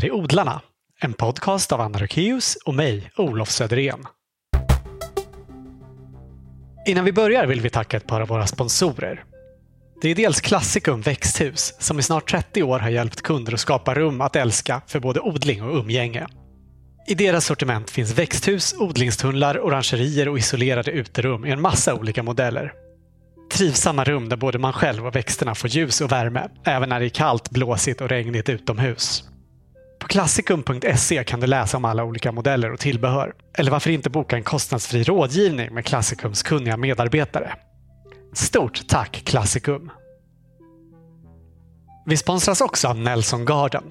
här är Odlarna, en podcast av Anna Rökeus och mig, Olof Söderén. Innan vi börjar vill vi tacka ett par av våra sponsorer. Det är dels Classicum växthus som i snart 30 år har hjälpt kunder att skapa rum att älska för både odling och umgänge. I deras sortiment finns växthus, odlingstunnlar, orangerier och isolerade uterum i en massa olika modeller. Trivsamma rum där både man själv och växterna får ljus och värme, även när det är kallt, blåsigt och regnigt utomhus. På klassikum.se kan du läsa om alla olika modeller och tillbehör. Eller varför inte boka en kostnadsfri rådgivning med Klassikums kunniga medarbetare. Stort tack Klassikum! Vi sponsras också av Nelson Garden.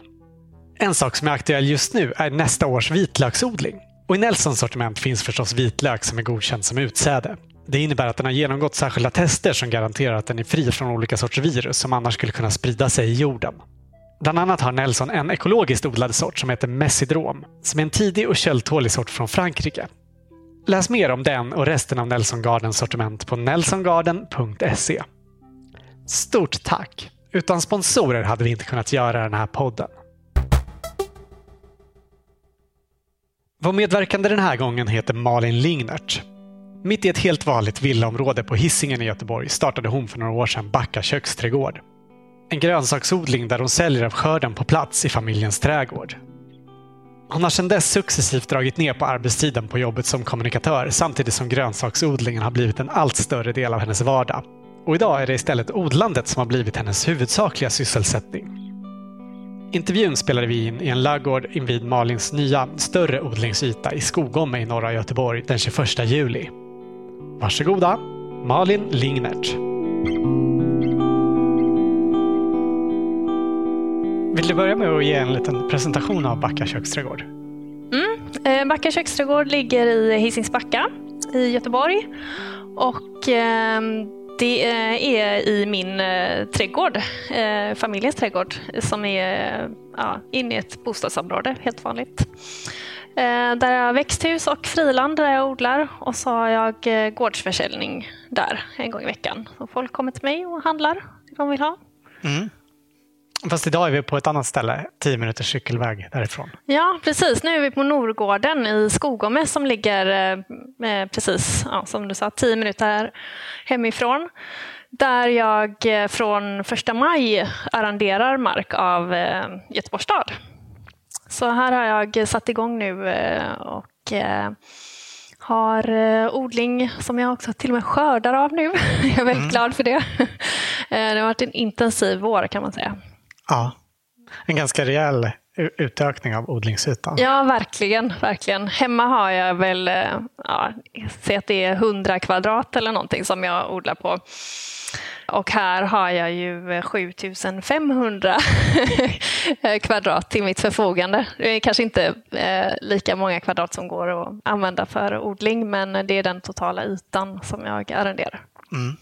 En sak som är aktuell just nu är nästa års vitlöksodling. Och I Nelsons sortiment finns förstås vitlök som är godkänd som utsäde. Det innebär att den har genomgått särskilda tester som garanterar att den är fri från olika sorts virus som annars skulle kunna sprida sig i jorden. Bland annat har Nelson en ekologiskt odlad sort som heter Messidrom, som är en tidig och köldtålig sort från Frankrike. Läs mer om den och resten av Nelson Gardens sortiment på nelsongarden.se. Stort tack! Utan sponsorer hade vi inte kunnat göra den här podden. Vår medverkande den här gången heter Malin Lingnert. Mitt i ett helt vanligt villaområde på Hisingen i Göteborg startade hon för några år sedan Backa köksträdgård. En grönsaksodling där hon säljer av skörden på plats i familjens trädgård. Hon har sedan dess successivt dragit ner på arbetstiden på jobbet som kommunikatör samtidigt som grönsaksodlingen har blivit en allt större del av hennes vardag. Och idag är det istället odlandet som har blivit hennes huvudsakliga sysselsättning. Intervjun spelade vi in i en laggård invid Malins nya, större odlingsyta i Skogome i norra Göteborg den 21 juli. Varsågoda, Malin Lingnert. Vill du börja med att ge en liten presentation av Backa köksträdgård? Mm. Eh, Backa köksträdgård ligger i Hisingsbacka i Göteborg. Och eh, det är i min eh, trädgård, eh, familjens trädgård, som är ja, inne i ett bostadsområde, helt vanligt. Eh, där jag har växthus och friland där jag odlar och så har jag eh, gårdsförsäljning där en gång i veckan. Så folk kommer till mig och handlar det de vill ha. Mm. Fast idag är vi på ett annat ställe, tio minuters cykelväg därifrån. Ja, precis. Nu är vi på Norgården i Skogome som ligger eh, precis, ja, som du sa, tio minuter hemifrån. Där jag eh, från första maj arrenderar mark av eh, Göteborgs stad. Så här har jag satt igång nu eh, och eh, har eh, odling som jag också till och med skördar av nu. jag är väldigt mm. glad för det. det har varit en intensiv vår kan man säga. Ja, en ganska rejäl utökning av odlingsytan. Ja, verkligen. verkligen. Hemma har jag väl, ja, säg att det är 100 kvadrat eller någonting som jag odlar på. Och här har jag ju 7500 kvadrat till mitt förfogande. Det är kanske inte eh, lika många kvadrat som går att använda för odling, men det är den totala ytan som jag arrenderar. Mm.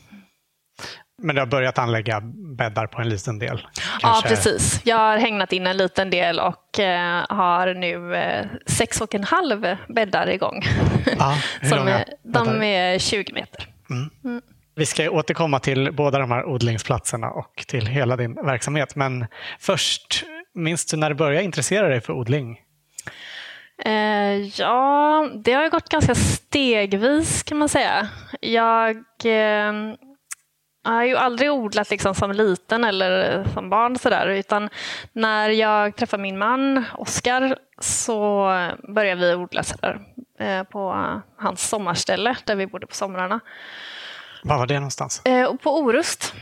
Men du har börjat anlägga bäddar på en liten del? Kanske? Ja, precis. Jag har hägnat in en liten del och eh, har nu eh, sex och en halv bäddar igång. Ja, hur Som är, de är 20 meter. Mm. Mm. Vi ska återkomma till båda de här odlingsplatserna och till hela din verksamhet. Men först, minns du när du började intressera dig för odling? Eh, ja, det har gått ganska stegvis kan man säga. Jag eh, jag har ju aldrig odlat liksom som liten eller som barn sådär utan när jag träffade min man Oskar så började vi odla sådär, eh, på hans sommarställe där vi bodde på somrarna. Var var det någonstans? Eh, på Orust.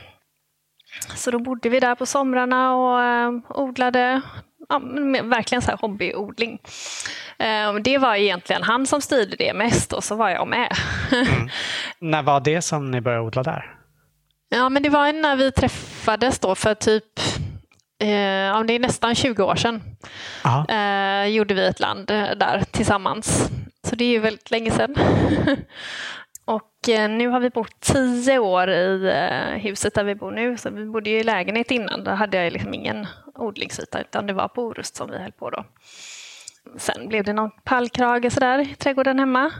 Så då bodde vi där på somrarna och eh, odlade ja, verkligen så här hobbyodling. Det var egentligen han som styrde det mest och så var jag med. Mm. När var det som ni började odla där? Ja, men det var när vi träffades då för typ eh, det är nästan 20 år sedan. Eh, gjorde vi ett land eh, där tillsammans. Så det är ju väldigt länge sedan. Och eh, nu har vi bott tio år i eh, huset där vi bor nu. Så vi bodde ju i lägenhet innan. Då hade jag liksom ingen odlingsyta utan det var på Orust som vi höll på då. Sen blev det någon pallkrage sådär i trädgården hemma.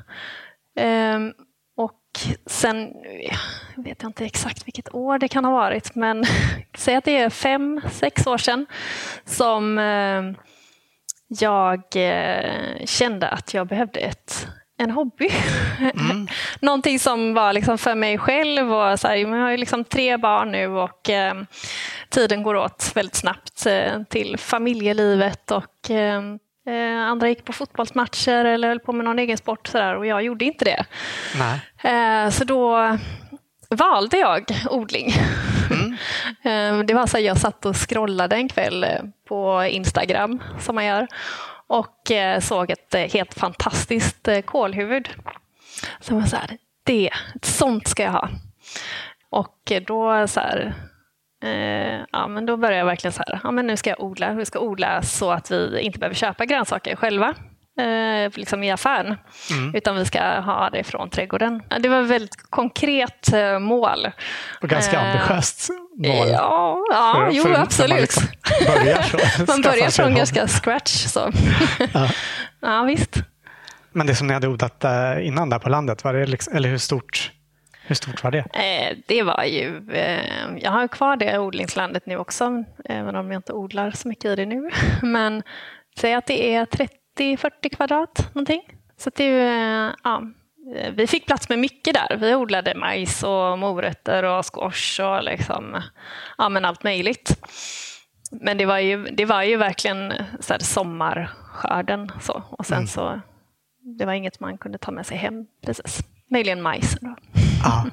Sen vet jag inte exakt vilket år det kan ha varit, men säg att det är fem, sex år sedan som eh, jag eh, kände att jag behövde ett, en hobby. Mm. Någonting som var liksom för mig själv. Och så här, jag har ju liksom tre barn nu och eh, tiden går åt väldigt snabbt eh, till familjelivet. och eh, eh, Andra gick på fotbollsmatcher eller höll på med någon egen sport så där, och jag gjorde inte det. Nej. så då valde jag odling. Mm. det var så att jag satt och scrollade en kväll på Instagram som man gör och eh, såg ett eh, helt fantastiskt eh, kolhuvud. Så jag var så här, det, ett sånt ska jag ha. Och då så här, ja, men då började jag verkligen så här, ja, men nu ska jag odla. Vi ska odla så att vi inte behöver köpa grönsaker själva eh, liksom i affären, mm. utan vi ska ha det från trädgården. Det var ett väldigt konkret eh, mål. Och ganska eh, ambitiöst mål. Ja, ja för, jo för, absolut. Man, liksom börjar, så, man börjar från ganska scratch. Så. ja. ja, visst. Men det som ni hade odlat eh, innan där på landet, var det liksom, eller hur stort hur stort var det? Eh, det var ju, eh, jag har kvar det odlingslandet nu också, även om jag inte odlar så mycket i det nu. Men säg att det är 30 30-40 kvadrat någonting. Så det, ja, vi fick plats med mycket där. Vi odlade majs och morötter och squash och liksom, ja, men allt möjligt. Men det var ju, det var ju verkligen så här sommarskörden. Så. Och sen mm. så, det var inget man kunde ta med sig hem precis. Möjligen majsen. Då. Ja.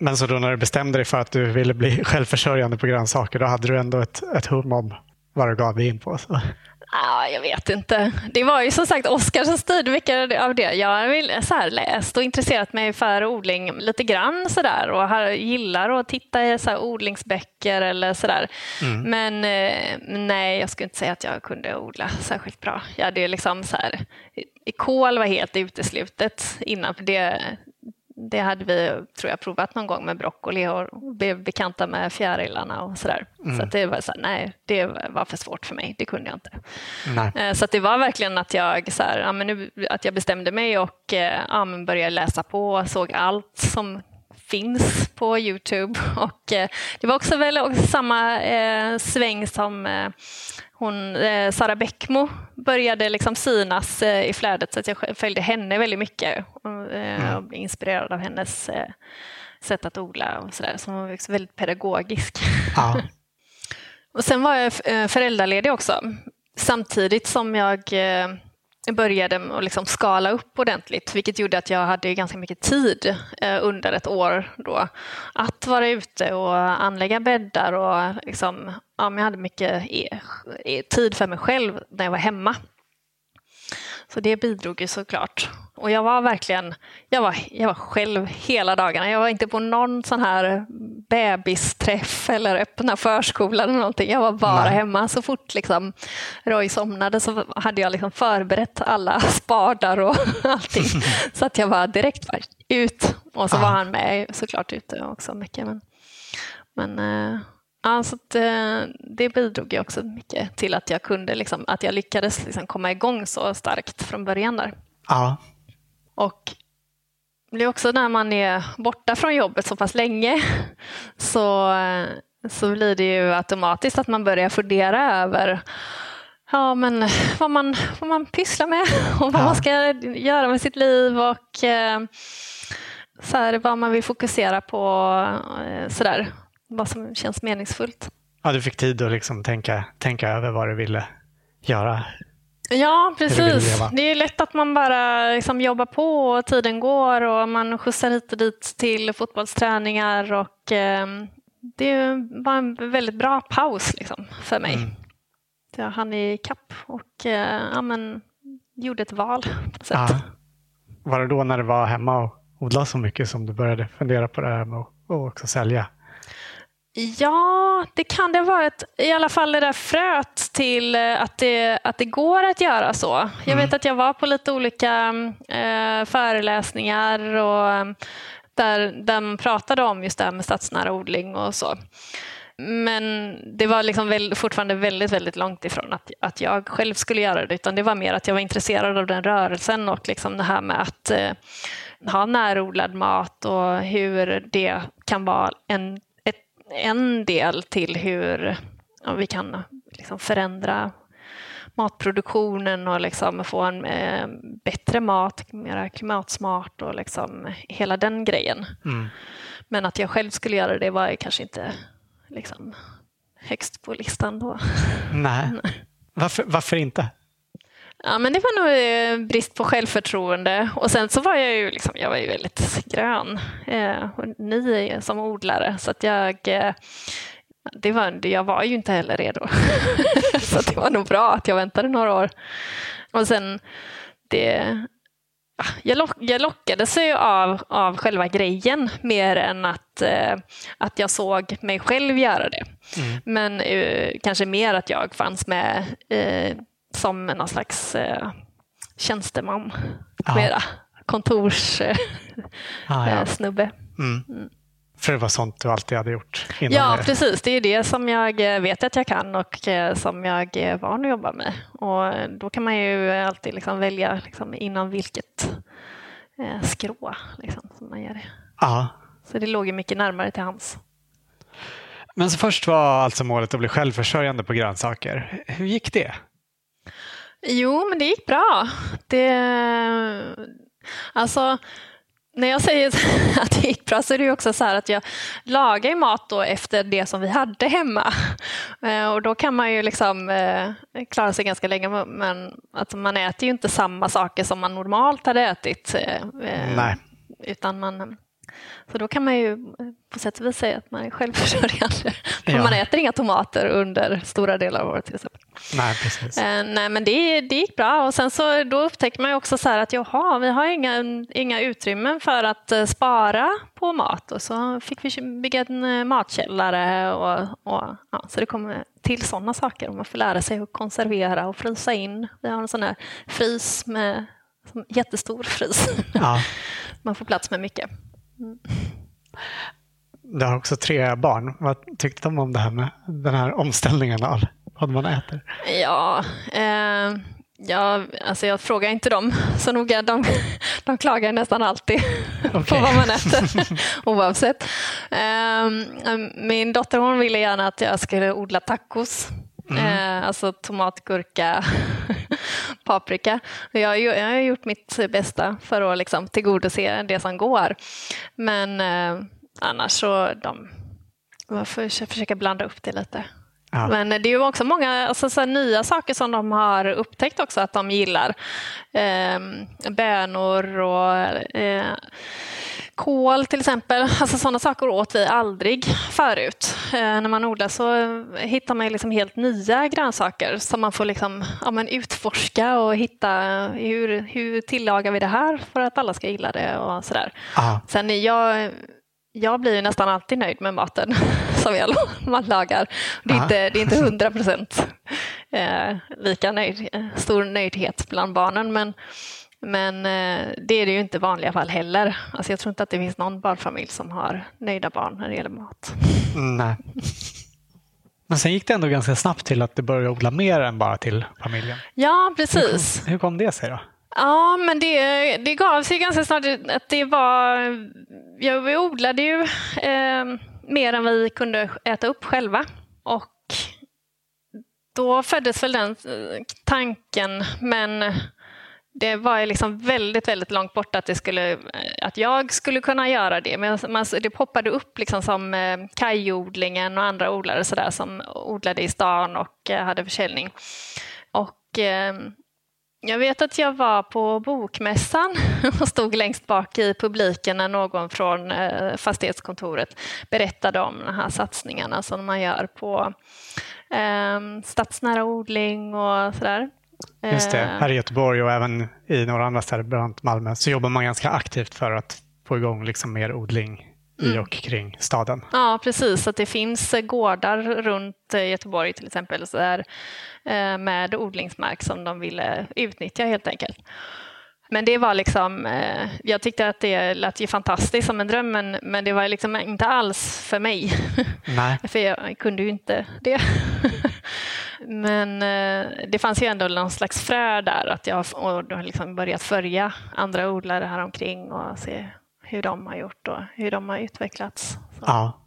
Men så då när du bestämde dig för att du ville bli självförsörjande på grönsaker, då hade du ändå ett, ett hum om vad du gav dig in på? Så. Ah, jag vet inte. Det var ju som sagt Oskar som styrde mycket av det. Jag har så här läst och intresserat mig för odling lite grann sådär och har, gillar att titta i så här odlingsböcker eller sådär. Mm. Men eh, nej, jag skulle inte säga att jag kunde odla särskilt bra. Jag hade liksom så här, kol var helt uteslutet innan, för det, det hade vi tror jag provat någon gång med broccoli och blev bekanta med fjärilarna och sådär. Mm. Så det var så här, nej, det var för svårt för mig. Det kunde jag inte. Nej. Eh, så det var verkligen att jag, så här, ja, men nu, att jag bestämde mig och eh, ja, men började läsa på och såg allt som finns på Youtube. Och eh, det var också väl också samma eh, sväng som eh, hon, eh, Sara Bäckmo började liksom synas eh, i flödet så att jag följde henne väldigt mycket och, eh, mm. och blev inspirerad av hennes eh, sätt att odla och sådär. Så hon var också väldigt pedagogisk. Ja. och sen var jag eh, föräldraledig också samtidigt som jag eh, började att liksom skala upp ordentligt, vilket gjorde att jag hade ganska mycket tid eh, under ett år då att vara ute och anlägga bäddar och liksom, ja, jag hade mycket e- e- tid för mig själv när jag var hemma. Så det bidrog ju såklart. Och jag var verkligen, jag var, jag var själv hela dagarna. Jag var inte på någon sån här bebisträff eller öppna förskola eller någonting. Jag var bara Nej. hemma. Så fort liksom Roy somnade så hade jag liksom förberett alla spadar och allting. så att jag var direkt ut. Och så ah. var han med såklart ute också mycket. Men, men eh, Ja, så att, eh, det bidrog ju också mycket till att jag kunde, liksom, att jag lyckades liksom komma igång så starkt från början där. Ja. Och det är också när man är borta från jobbet så pass länge så, så blir det ju automatiskt att man börjar fundera över ja, men vad, man, vad man pysslar med och vad ja. man ska göra med sitt liv och eh, så här, vad man vill fokusera på. Eh, så där vad som känns meningsfullt. Ja, du fick tid att liksom tänka, tänka över vad du ville göra. Ja, precis. Det är lätt att man bara liksom jobbar på och tiden går och man skjutsar hit och dit till fotbollsträningar och eh, det var en väldigt bra paus liksom, för mig. Mm. Jag hann i kapp och eh, ja, men, gjorde ett val. Ja. Var det då när du var hemma och odlade så mycket som du började fundera på det här med att också sälja? Ja, det kan det ha varit. I alla fall det där fröet till eh, att det, att det går att göra så. Jag mm. vet att jag var på lite olika eh, föreläsningar och eh, där, där man pratade om just det här med stadsnära odling och så. Men det var liksom väl, fortfarande väldigt, väldigt långt ifrån att, att jag själv skulle göra det. Utan det var mer att jag var intresserad av den rörelsen och liksom det här med att eh, ha närodlad mat och hur det kan vara en en del till hur ja, vi kan liksom förändra matproduktionen och liksom få en eh, bättre mat, mer klimatsmart och liksom hela den grejen. Mm. Men att jag själv skulle göra det var kanske inte liksom, högst på listan då. Nej. Varför, varför inte? Ja, men det var nog eh, brist på självförtroende. Och sen så var jag ju, liksom, jag var ju väldigt grön eh, och ny som odlare. Så att jag, eh, det var, jag var ju inte heller redo. så det var nog bra att jag väntade några år. Och sen, det, jag, lock, jag lockades ju av, av själva grejen mer än att, eh, att jag såg mig själv göra det. Mm. Men eh, kanske mer att jag fanns med eh, som någon slags eh, tjänsteman. Ja. Mera kontorssnubbe. Ah, ja. Eh, mm. Mm. För det var sånt du alltid hade gjort? ja, det. precis. Det är det som jag eh, vet att jag kan och eh, som jag är van att jobba med. Och då kan man ju alltid liksom välja liksom inom vilket eh, skrå liksom, som man gör det. Ja. Så det låg ju mycket närmare till hands. Men så först var alltså målet att bli självförsörjande på grönsaker. Hur gick det? Jo, men det gick bra. Det, alltså, när jag säger att det gick bra så är det också så att jag lagar mat då efter det som vi hade hemma. Eh, och då kan man ju liksom eh, klara sig ganska länge men alltså man äter ju inte samma saker som man normalt hade ätit. Eh, Nej. Utan man, så då kan man ju på sätt och vis säga att man är självförsörjande. Ja. Man äter inga tomater under stora delar av året till exempel. Nej, precis. Eh, nej, men det, det gick bra och sen så då upptäcker man ju också så här att jaha, vi har inga, inga utrymmen för att uh, spara på mat och så fick vi bygga en matkällare och, och ja, så det kommer till sådana saker. Man får lära sig att konservera och frysa in. Vi har en sån här frys med jättestor frys. Ja. man får plats med mycket. Du har också tre barn. Vad tyckte de om det här med den här omställningen av vad man äter? Ja, eh, ja alltså jag frågar inte dem så noga. De, de klagar nästan alltid okay. på vad man äter oavsett. Eh, min dotter hon ville gärna att jag skulle odla tacos. Mm. Eh, alltså tomat, gurka, paprika. Jag, jag har gjort mitt bästa för att liksom tillgodose det som går. Men eh, annars så de, man får försöka blanda upp det lite. Ja. Men det är ju också många alltså, så nya saker som de har upptäckt också att de gillar. Eh, bönor och eh, kål till exempel. Alltså sådana saker åt vi aldrig förut. Eh, när man odlar så hittar man liksom helt nya grönsaker som man får liksom, ja, men utforska och hitta hur, hur tillagar vi det här för att alla ska gilla det och sådär. Sen jag jag blir nästan alltid nöjd med maten som jag, man lagar. Det är, inte, det är inte 100 procent eh, lika nöjd, stor nöjdhet bland barnen men, men eh, det är det ju inte i vanliga fall heller. Alltså jag tror inte att det finns någon barnfamilj som har nöjda barn när det gäller mat. Nej. Men sen gick det ändå ganska snabbt till att det började odla mer än bara till familjen. Ja, precis. Hur kom, hur kom det sig då? Ja, men det, det gav sig ganska snart att det var... Ja, vi odlade ju eh, mer än vi kunde äta upp själva. Och då föddes väl den eh, tanken, men det var liksom väldigt, väldigt långt bort att, det skulle, eh, att jag skulle kunna göra det. Men det poppade upp liksom som eh, kajodlingen och andra odlare så där, som odlade i stan och hade försäljning. Och ehm, jag vet att jag var på Bokmässan och stod längst bak i publiken när någon från eh, fastighetskontoret berättade om de här satsningarna som man gör på eh, stadsnära odling och sådär. Just det, här i Göteborg och även i några andra städer, bland annat Malmö, så jobbar man ganska aktivt för att få igång liksom mer odling i mm. och kring staden. Ja, precis. Att det finns gårdar runt eh, Göteborg till exempel så där, eh, med odlingsmark som de ville utnyttja helt enkelt. Men det var liksom, eh, jag tyckte att det lät ju fantastiskt som en dröm men, men det var liksom inte alls för mig. Nej. för jag kunde ju inte det. men det fanns ju ändå någon slags frö där att jag och liksom börjat följa andra odlare här omkring och se hur de har gjort och hur de har utvecklats. Så. Ja.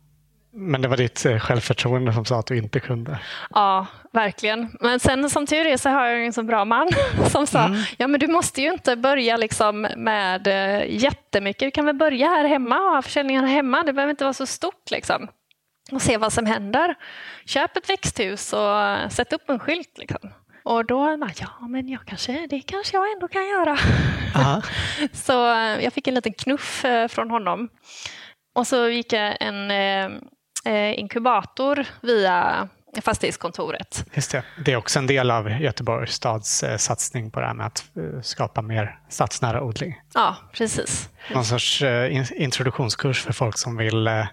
Men det var ditt eh, självförtroende som sa att du inte kunde? Ja, verkligen. Men sen som tur är så har jag en så bra man som sa, mm. ja men du måste ju inte börja liksom med eh, jättemycket. Du kan väl börja här hemma och ha försäljningen hemma. Det behöver inte vara så stort liksom. Och se vad som händer. Köp ett växthus och sätt upp en skylt. Liksom. Och då, ja men jag kanske, det kanske jag ändå kan göra. så eh, jag fick en liten knuff från honom. Och så gick jag en eh, inkubator via fastighetskontoret. Just det. det är också en del av Göteborgs stads eh, satsning på det här med att eh, skapa mer stadsnära odling. Ja, precis. Någon sorts eh, introduktionskurs för folk som vill eh,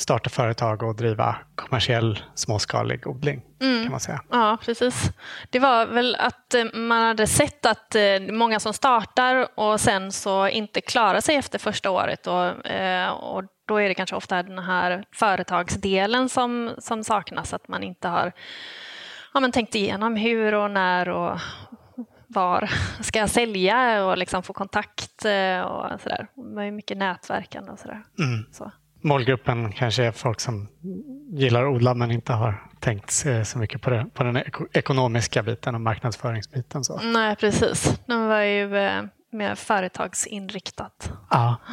starta företag och driva kommersiell småskalig odling. Mm. kan man säga. Ja, precis. Det var väl att eh, man hade sett att eh, många som startar och sen så inte klarar sig efter första året och, eh, och då är det kanske ofta den här företagsdelen som, som saknas, att man inte har ja, men tänkt igenom hur och när och var ska jag sälja och liksom få kontakt och sådär. Det är mycket nätverkande och sådär. Mm. Så målgruppen kanske är folk som gillar att odla men inte har tänkt så mycket på, det, på den ekonomiska biten och marknadsföringsbiten. Så. Nej, precis. De var ju eh, mer företagsinriktat. Ja.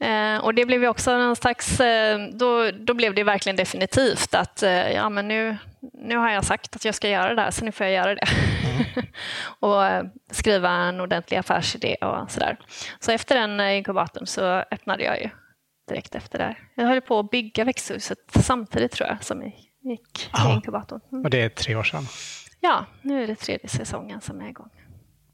Eh, och det blev ju också någon slags, eh, då, då blev det verkligen definitivt att ja, men nu, nu har jag sagt att jag ska göra det här så nu får jag göra det. Mm. och skriva en ordentlig affärsidé och sådär. Så efter den inkubatorn så öppnade jag ju direkt efter det. Jag höll på att bygga växthuset samtidigt tror jag som gick i inkubatorn. Mm. Och det är tre år sedan? Ja, nu är det tredje säsongen som är igång.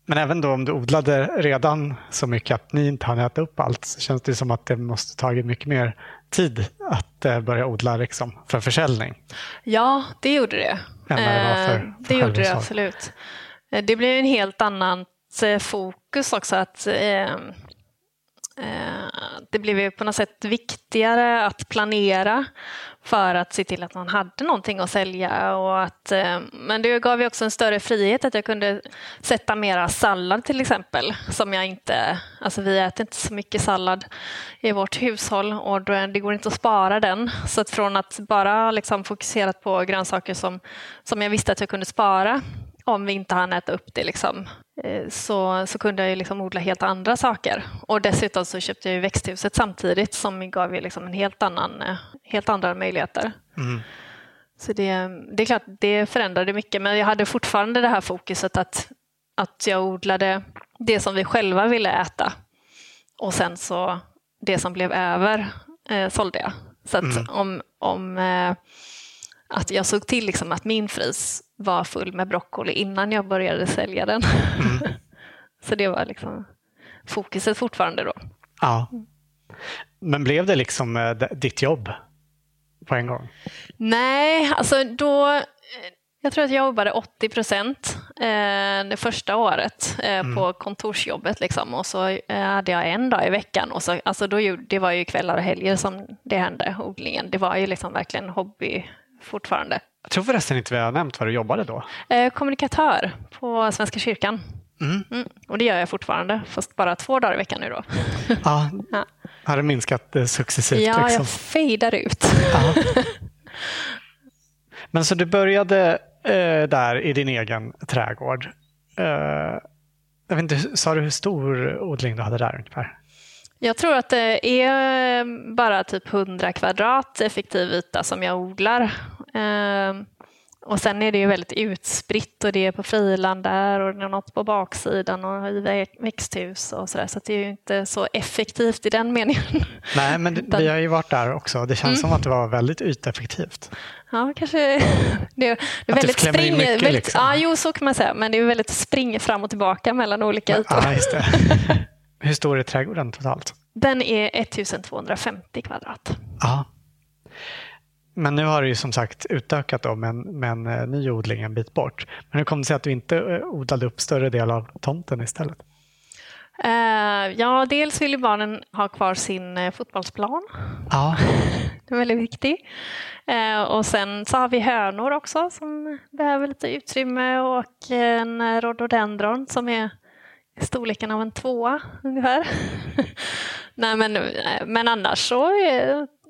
Men även då om du odlade redan så mycket att ni inte hann äta upp allt så känns det som att det måste tagit mycket mer tid att eh, börja odla liksom, för försäljning. Ja, det gjorde det. Än det var för, för det gjorde det absolut. Eh, det blev en helt annat eh, fokus också. att Eh, Eh, det blev ju på något sätt viktigare att planera för att se till att man hade någonting att sälja. Och att, eh, men det gav ju också en större frihet att jag kunde sätta mera sallad till exempel. Som jag inte, alltså vi äter inte så mycket sallad i vårt hushåll och det går inte att spara den. Så att från att bara liksom fokuserat på grönsaker som, som jag visste att jag kunde spara om vi inte hann äta upp det liksom, så, så kunde jag liksom odla helt andra saker. Och dessutom så köpte jag växthuset samtidigt som gav ju liksom en helt, annan, eh, helt andra möjligheter. Mm. Så det, det är klart, det förändrade mycket men jag hade fortfarande det här fokuset att, att jag odlade det som vi själva ville äta och sen så det som blev över eh, sålde jag. Så att mm. om, om eh, att jag såg till liksom att min frys var full med broccoli innan jag började sälja den. Mm. så det var liksom fokuset fortfarande då. Ja. Men blev det liksom eh, ditt jobb på en gång? Nej, alltså då jag tror att jag jobbade 80 procent eh, det första året eh, mm. på kontorsjobbet. Liksom. Och så hade jag en dag i veckan. Och så, alltså då, det var ju kvällar och helger som det hände, odlingen. Det var ju liksom verkligen hobby fortfarande. Jag tror förresten inte vi har nämnt vad du jobbade då. Eh, kommunikatör på Svenska kyrkan. Mm. Mm. Och det gör jag fortfarande, fast bara två dagar i veckan nu då. Ja, ja. Har det minskat eh, successivt? Ja, liksom? jag fejdar ut. Ja. Men så du började eh, där i din egen trädgård. Eh, jag vet inte, sa du hur stor odling du hade där ungefär? Jag tror att det är bara typ 100 kvadrat effektiv yta som jag odlar. Ehm, och sen är det ju väldigt utspritt och det är på friland där och det är något på baksidan och i växthus och sådär. Så det är ju inte så effektivt i den meningen. Nej, men det, vi har ju varit där också. Det känns mm. som att det var väldigt yteffektivt. Ja, kanske det är, väldigt spring... Mycket, väldigt, liksom. Ja, jo, så kan man säga. Men det är väldigt spring fram och tillbaka mellan olika ytor. Ja, just det. Hur stor är trädgården totalt? Den är 1250 kvadrat. Ja. Men nu har du ju som sagt utökat då med en, med en eh, ny odling en bit bort. Men hur kom det sig att du inte eh, odlade upp större del av tomten istället? Uh, ja, dels vill ju barnen ha kvar sin uh, fotbollsplan. Ja. det är väldigt viktigt. Uh, och sen så har vi hönor också som behöver lite utrymme och en rhododendron som är storleken av en tvåa ungefär. Nej, men, men annars så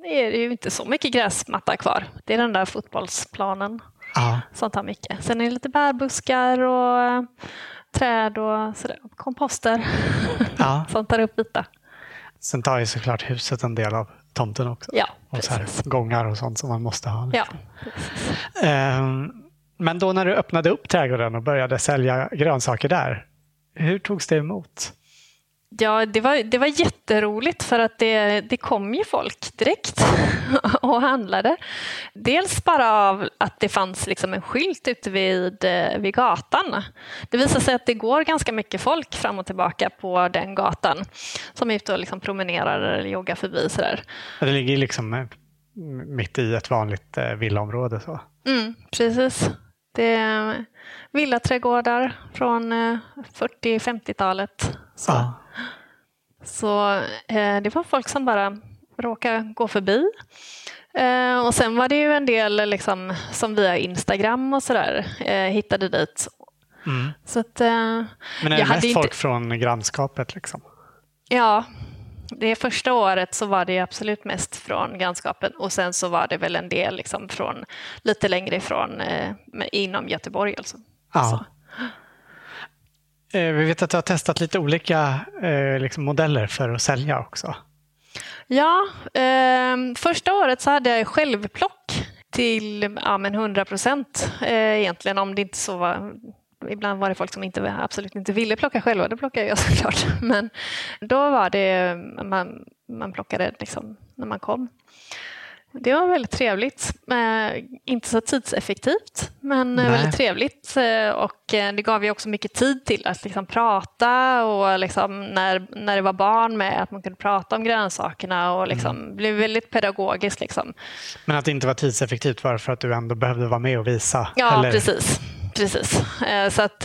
är det ju inte så mycket gräsmatta kvar. Det är den där fotbollsplanen ja. som tar mycket. Sen är det lite bärbuskar och eh, träd och sådär. komposter ja. som tar upp yta. Sen tar ju såklart huset en del av tomten också. Ja, och så här, gångar och sånt som man måste ha. Ja, ehm, Men då när du öppnade upp trädgården och började sälja grönsaker där, hur togs det emot? Ja, det var, det var jätteroligt för att det, det kom ju folk direkt och handlade. Dels bara av att det fanns liksom en skylt ute vid, eh, vid gatan. Det visar sig att det går ganska mycket folk fram och tillbaka på den gatan som är ute och liksom promenerar eller joggar förbi. Sådär. Det ligger liksom eh, mitt i ett vanligt eh, villaområde. Så. Mm, precis. Det är villaträdgårdar från 40-50-talet. Så. Ja. Så eh, det var folk som bara råkade gå förbi. Eh, och sen var det ju en del liksom, som via Instagram och sådär eh, hittade dit. Mm. Så att, eh, Men är det mest folk inte... från grannskapet? Liksom? Ja, det första året så var det absolut mest från grannskapen och sen så var det väl en del liksom från lite längre ifrån inom Göteborg. Alltså. Ja. Eh, Eh, vi vet att du har testat lite olika eh, liksom modeller för att sälja också. Ja, eh, första året så hade jag självplock till ja, men 100 procent eh, egentligen om det inte så var Ibland var det folk som inte, absolut inte ville plocka själva, det plockade jag såklart. Men då var det, man, man plockade liksom när man kom. Det var väldigt trevligt. Eh, inte så tidseffektivt, men eh, Nej. väldigt trevligt. Eh, och det gav ju också mycket tid till att liksom prata och liksom när, när det var barn med, att man kunde prata om grönsakerna och liksom mm. blev väldigt pedagogiskt. Liksom. Men att det inte var tidseffektivt var för att du ändå behövde vara med och visa? Ja, eller? precis. Precis. Så att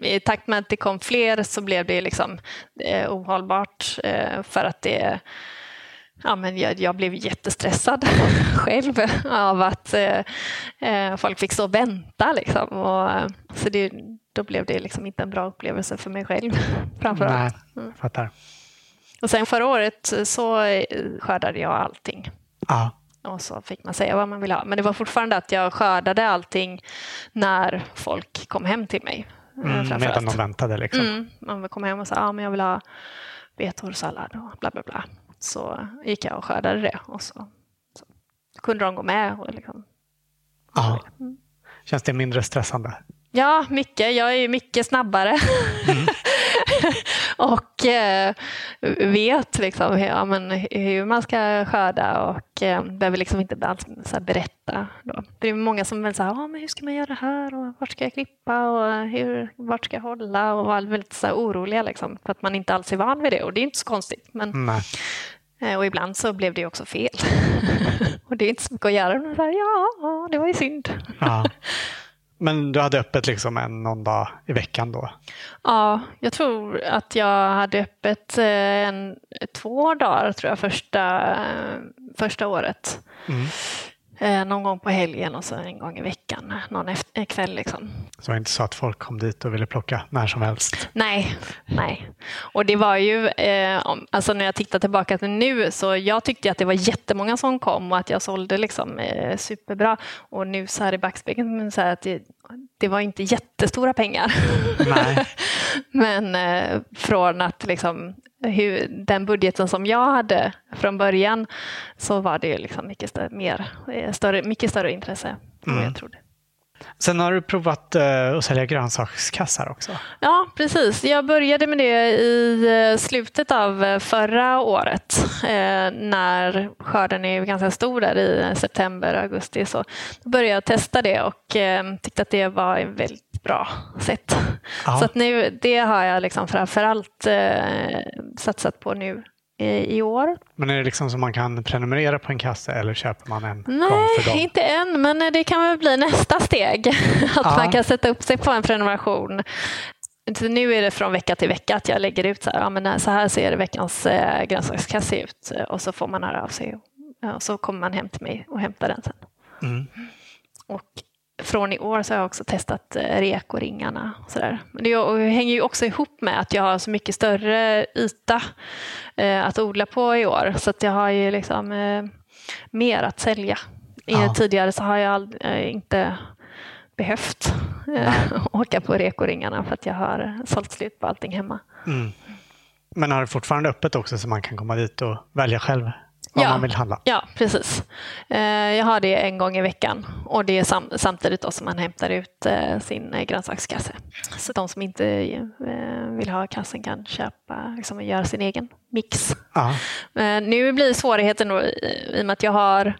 i takt med att det kom fler så blev det liksom ohållbart för att det ja, men jag, jag, blev jättestressad själv av att eh, eh, folk fick stå och vänta. Liksom. Och, så det, då blev det liksom inte en bra upplevelse för mig själv. Framförallt. Nej, mm. fattar. Och sen förra året så eh, skördade jag allting. Ja. Och så fick man säga vad man ville ha. Men det var fortfarande att jag skördade allting när folk kom hem till mig. Eh, mm, medan de väntade liksom. Mm, man kom hem och sa att ah, jag vill ha betorrssallad och bla bla bla så gick jag och skördade det och så, så kunde de gå med. Och liksom, ja. Mm. Känns det mindre stressande? Ja, mycket. Jag är ju mycket snabbare. Mm. och eh, vet liksom, ja, men hur man ska skörda och eh, behöver liksom inte alls så berätta. Då. Det är många som vill säga, ah, men hur ska man göra det här och vart ska jag klippa och hur, vart ska jag hålla och var väldigt så oroliga liksom, för att man inte alls är van vid det och det är inte så konstigt. Men, Nej. Eh, och ibland så blev det också fel. och det är inte så mycket att göra. Men så här, ja, det var ju synd. Ja. Men du hade öppet liksom en, någon dag i veckan då? Ja, jag tror att jag hade öppet eh, en, två dagar tror jag första, eh, första året. Mm. Eh, någon gång på helgen och så en gång i veckan, någon efter, kväll. Liksom. Så inte så att folk kom dit och ville plocka när som helst? Nej, nej. Och det var ju, eh, alltså när jag tittar tillbaka till nu, så jag tyckte att det var jättemånga som kom och att jag sålde liksom, eh, superbra. Och nu så här i backspegeln, så här att det, det var inte jättestora pengar. Men eh, från att liksom, hur, den budgeten som jag hade från början så var det liksom mycket, större, mer, eh, större, mycket större intresse än mm. jag trodde. Sen har du provat uh, att sälja grönsakskassar också? Ja, precis. Jag började med det i eh, slutet av förra året när skörden är ganska stor där i september, augusti. Så då började jag testa det och tyckte att det var en väldigt bra sätt. Aha. Så att nu, det har jag liksom framförallt eh, satsat på nu i, i år. Men är det liksom så man kan prenumerera på en kasse eller köper man en Nej, gång för dem? inte än, men det kan väl bli nästa steg. att ja. man kan sätta upp sig på en prenumeration. Så nu är det från vecka till vecka att jag lägger ut så här, ja, men så här ser veckans eh, grönsakskasse ut och så får man höra av sig och så kommer man hem till mig och hämtar den sen. Mm. Och från i år så har jag också testat eh, rekoringarna. Och så där. Det hänger ju också ihop med att jag har så mycket större yta eh, att odla på i år. Så att jag har ju liksom eh, mer att sälja. Ja. Tidigare så har jag inte behövt åka på rekoringarna för att jag har sålt slut på allting hemma. Mm. Men har du fortfarande öppet också så man kan komma dit och välja själv? Vad ja, man vill handla. Ja, precis. Eh, jag har det en gång i veckan och det är sam samtidigt då som man hämtar ut eh, sin eh, grönsakskasse. Så de som inte vill ha kassen kan köpa liksom, och göra sin egen mix. Aha. Nu blir svårigheten då i och med att jag har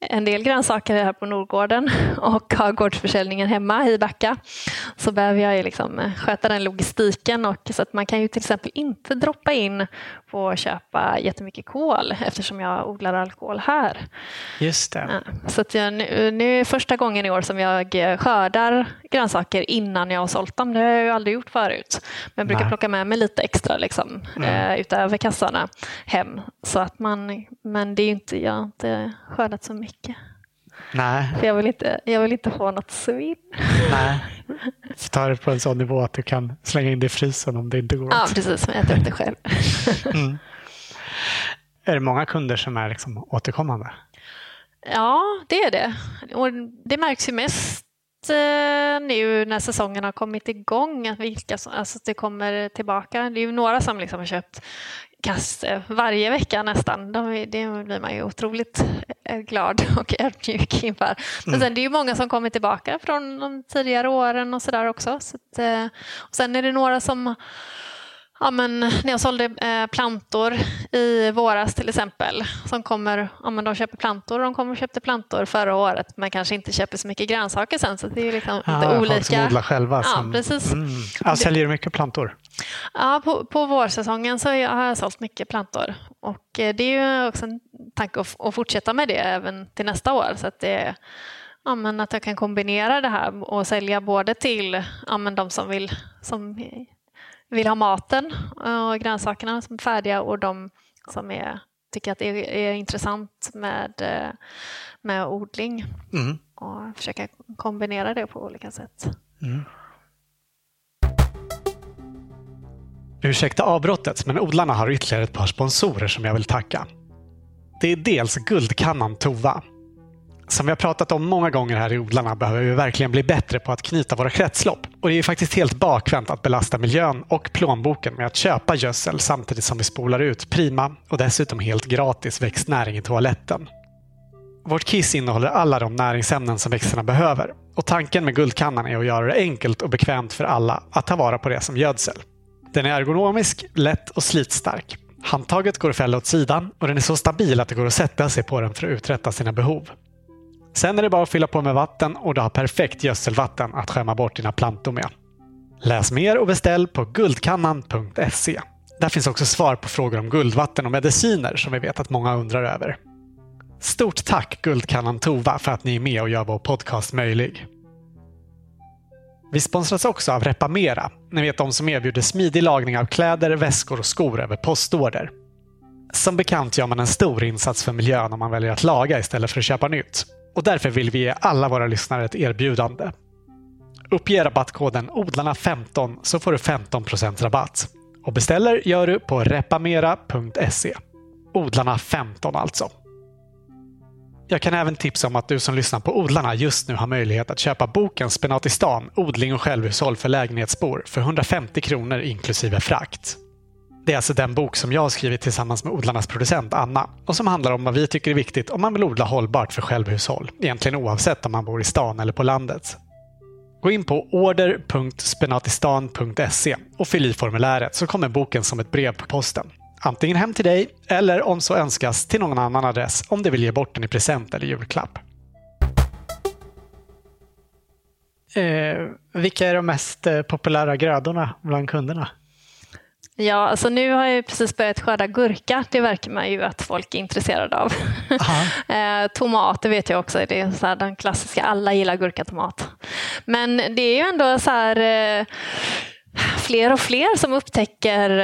en del grönsaker här på Nordgården och har gårdsförsäljningen hemma i Backa så behöver jag liksom sköta den logistiken. Och, så att man kan ju till exempel inte droppa in på att köpa jättemycket kol eftersom jag odlar alkohol här. Just det. Så att jag, nu, nu är första gången i år som jag skördar grönsaker innan jag har sålt dem. Det har jag ju aldrig gjort förut. Men jag brukar Nej. plocka med mig lite extra liksom, mm. eh, utöver kassarna hem. Så att man, men det är inte, jag har inte skördat så mycket. Nej. För jag, vill inte, jag vill inte få något svinn. Nej. Ta det på en sån nivå att du kan slänga in det i frysen om det inte går. Ja, precis. Men jag äter upp det själv. Mm. Är det många kunder som är liksom återkommande? Ja, det är det. Och det märks ju mest nu när säsongen har kommit igång, vilka alltså det kommer tillbaka. Det är ju några som liksom har köpt kast varje vecka nästan. De, det blir man ju otroligt eh, glad och ödmjuk inför. Men mm. sen det är ju många som kommer tillbaka från de tidigare åren och sådär också. Så att, eh, och sen är det några som Ja, men när jag sålde eh, plantor i våras till exempel, som kommer, ja, men de köper plantor de kommer och köpte plantor förra året men kanske inte köper så mycket grönsaker sen. Så det är liksom ja, lite olika. Folk som odlar själva. Ja, som, precis. Mm. Ja, säljer du mycket plantor? Ja, på, på vårsäsongen så har jag sålt mycket plantor och eh, det är ju också en tanke att, att fortsätta med det även till nästa år. Så att det ja, men att jag kan kombinera det här och sälja både till ja, men de som vill som vill ha maten och grönsakerna som är färdiga och de som är, tycker att det är, intressant med, med odling. Mm. Och försöka kombinera det på olika sätt. Mm. Ursäkta avbrottet, men odlarna har ytterligare ett par sponsorer som jag vill tacka. Det är dels Guldkannan Tova som vi har pratat om många gånger här i Odlarna behöver vi verkligen bli bättre på att knyta våra kretslopp. Och det är ju faktiskt helt bakvänt att belasta miljön och plånboken med att köpa gödsel samtidigt som vi spolar ut prima och dessutom helt gratis växtnäring i toaletten. Vårt kiss innehåller alla de näringsämnen som växterna behöver och tanken med Guldkannan är att göra det enkelt och bekvämt för alla att ta vara på det som gödsel. Den är ergonomisk, lätt och slitstark. Handtaget går att fälla åt sidan och den är så stabil att det går att sätta sig på den för att uträtta sina behov. Sen är det bara att fylla på med vatten och du har perfekt gödselvatten att skämma bort dina plantor med. Läs mer och beställ på guldkannan.se. Där finns också svar på frågor om guldvatten och mediciner som vi vet att många undrar över. Stort tack Guldkannan Tova för att ni är med och gör vår podcast möjlig. Vi sponsras också av Repamera, ni vet de som erbjuder smidig lagning av kläder, väskor och skor över postorder. Som bekant gör man en stor insats för miljön om man väljer att laga istället för att köpa nytt. Och därför vill vi ge alla våra lyssnare ett erbjudande. Uppge rabattkoden odlarna15 så får du 15% rabatt. Och beställer gör du på repamera.se. Odlarna 15 alltså. Jag kan även tipsa om att du som lyssnar på Odlarna just nu har möjlighet att köpa boken Spenatistan, odling och självhushåll för lägenhetsbor för 150 kronor inklusive frakt. Det är alltså den bok som jag har skrivit tillsammans med odlarnas producent Anna och som handlar om vad vi tycker är viktigt om man vill odla hållbart för självhushåll. Egentligen oavsett om man bor i stan eller på landet. Gå in på order.spenatistan.se och fyll i formuläret så kommer boken som ett brev på posten. Antingen hem till dig eller om så önskas till någon annan adress om du vill ge bort den i present eller julklapp. Eh, vilka är de mest eh, populära grödorna bland kunderna? Ja, alltså nu har jag precis börjat skörda gurka. Det verkar man ju att folk är intresserade av. eh, tomater vet jag också, det är så den klassiska, alla gillar gurkatomat. Men det är ju ändå så här eh, fler och fler som upptäcker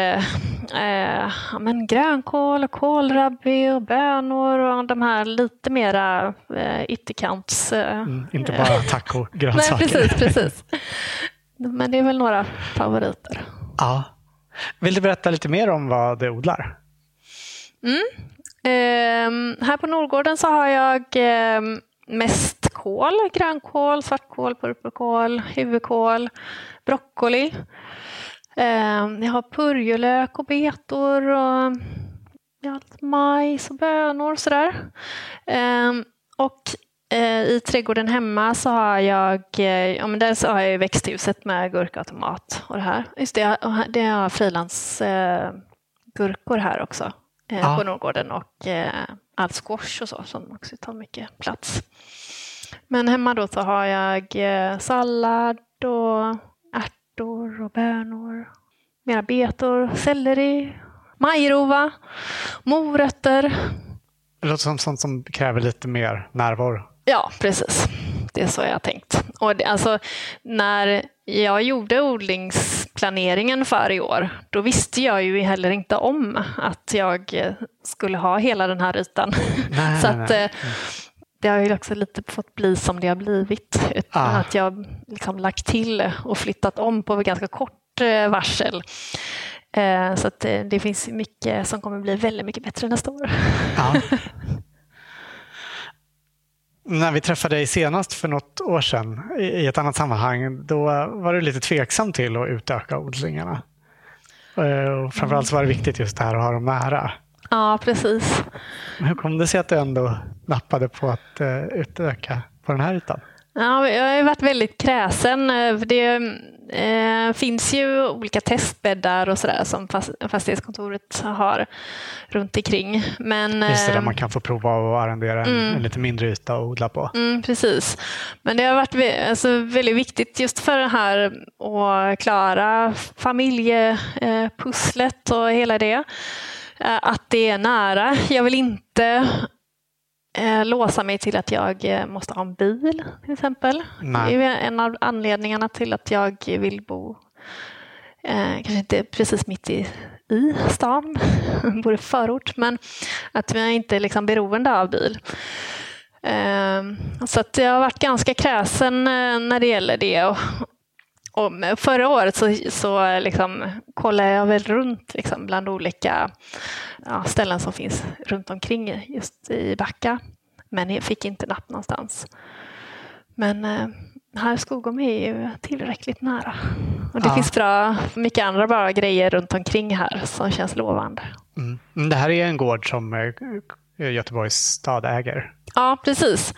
eh, ja, men grönkål, kålrabbi och bönor och de här lite mera eh, ytterkants... Eh, mm, inte bara tacogrönsaker. Nej, precis, precis. Men det är väl några favoriter. Ja. Vill du berätta lite mer om vad du odlar? Mm. Eh, här på Norrgården så har jag eh, mest kål, grönkål, svartkål, purpurkål, huvudkål, broccoli. Eh, jag har purjolök och betor och ja, majs och bönor och sådär. Ehm, och i trädgården hemma så har jag, uh, ja, men där så har jag växthuset med gurka och tomat och det här. Just det, det har frilansgurkor uh, här också eh, ja. på Norrgården och eh, all squash och så som också tar mycket plats. Men hemma då så har jag eh, sallad och ärtor och bönor, mera betor, selleri, majrova, morötter. Det låter som sånt som kräver lite mer närvaro. Ja, precis. Det är så jag har tänkt. Och det, alltså, när jag gjorde odlingsplaneringen för i år, då visste jag ju heller inte om att jag skulle ha hela den här ytan. Nej, så att, nej, nej. Eh, det har ju också lite fått bli som det har blivit. Ah. Att jag liksom lagt till och flyttat om på ganska kort eh, varsel. Eh, så att det finns mycket som kommer bli väldigt mycket bättre nästa år. Ah. När vi träffade dig senast för något år sedan i ett annat sammanhang, då var du lite tveksam till att utöka odlingarna. Eh, och framförallt så var det viktigt just det här att ha dem nära. Ja, precis. Hur kom det sig att du ändå nappade på att uh, utöka på den här ytan? Ja, jag har varit väldigt kräsen. Det eh, finns ju olika testbäddar och sådär som fastighetskontoret har runt omkring. Men, Just det, där eh, man kan få prova att arrendera en, mm, en lite mindre yta att odla på. Mm, precis. Men det har varit alltså, väldigt viktigt just för det här att klara familjepusslet och hela det. Eh, att det är nära. Jag vill inte eh, låsa mig till att jag eh, måste ha en bil till exempel. Nej. Det är en av anledningarna till att jag vill bo eh, kanske inte precis mitt i, i stan, bor i förort, men att vi inte är liksom beroende av bil. Eh, så att jag har varit ganska kräsen eh, när det gäller det. Och, och förra året så, så liksom kollade jag väl runt liksom bland olika ja, ställen som finns runt omkring just i Backa. Men jag fick inte napp någonstans. Men eh, här Skogom är ju tillräckligt nära. Och det ja. finns bra, mycket andra bra grejer runt omkring här som känns lovande. Mm. Det här är en gård som eh, Göteborgs stad äger. Ja, precis.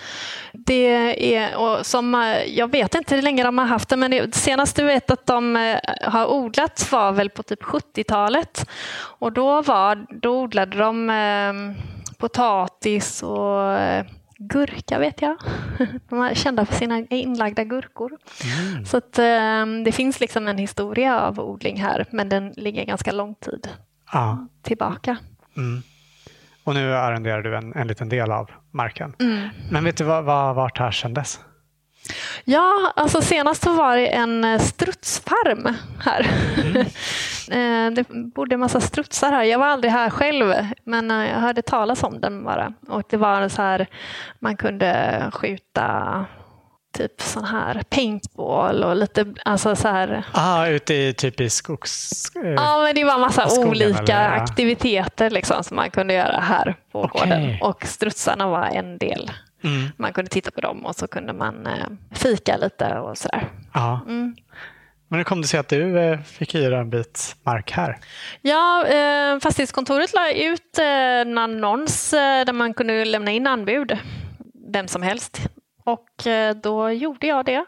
Det är, och som, eh, jag vet inte hur länge de har haft det, men det senaste jag vet att de eh, har odlat var väl på typ 70-talet. Och då, var, då odlade de eh, potatis och eh, gurka vet jag. De är kända för sina inlagda gurkor. Mm. Så att, det finns liksom en historia av odling här, men den ligger ganska lång tid ah. tillbaka. Mm. Och nu arrenderar du en, en liten del av marken. Mm. Men vet du vad, vad varit här sedan dess? Ja, alltså senast var det en eh, strutsfarm här. Mm. Eh, det bodde en massa strutsar här. Jag var aldrig här själv, men eh, jag hörde talas om den bara. Och det var så här, man kunde skjuta typ sån här paintball och lite alltså så här. Ah, ute i typ skogs... Eh, ja, men det var massa skogen, olika eller? aktiviteter liksom som man kunde göra här på okay. gården. Och strutsarna var en del. Mm. Man kunde titta på dem och så kunde man eh, fika lite och sådär. Ja. Mm. Men hur kom det sig att du eh, fick hyra en bit mark här? Ja, eh, fastighetskontoret la ut en annons där man kunde lämna in anbud, vem som helst. Och eh, då gjorde jag det.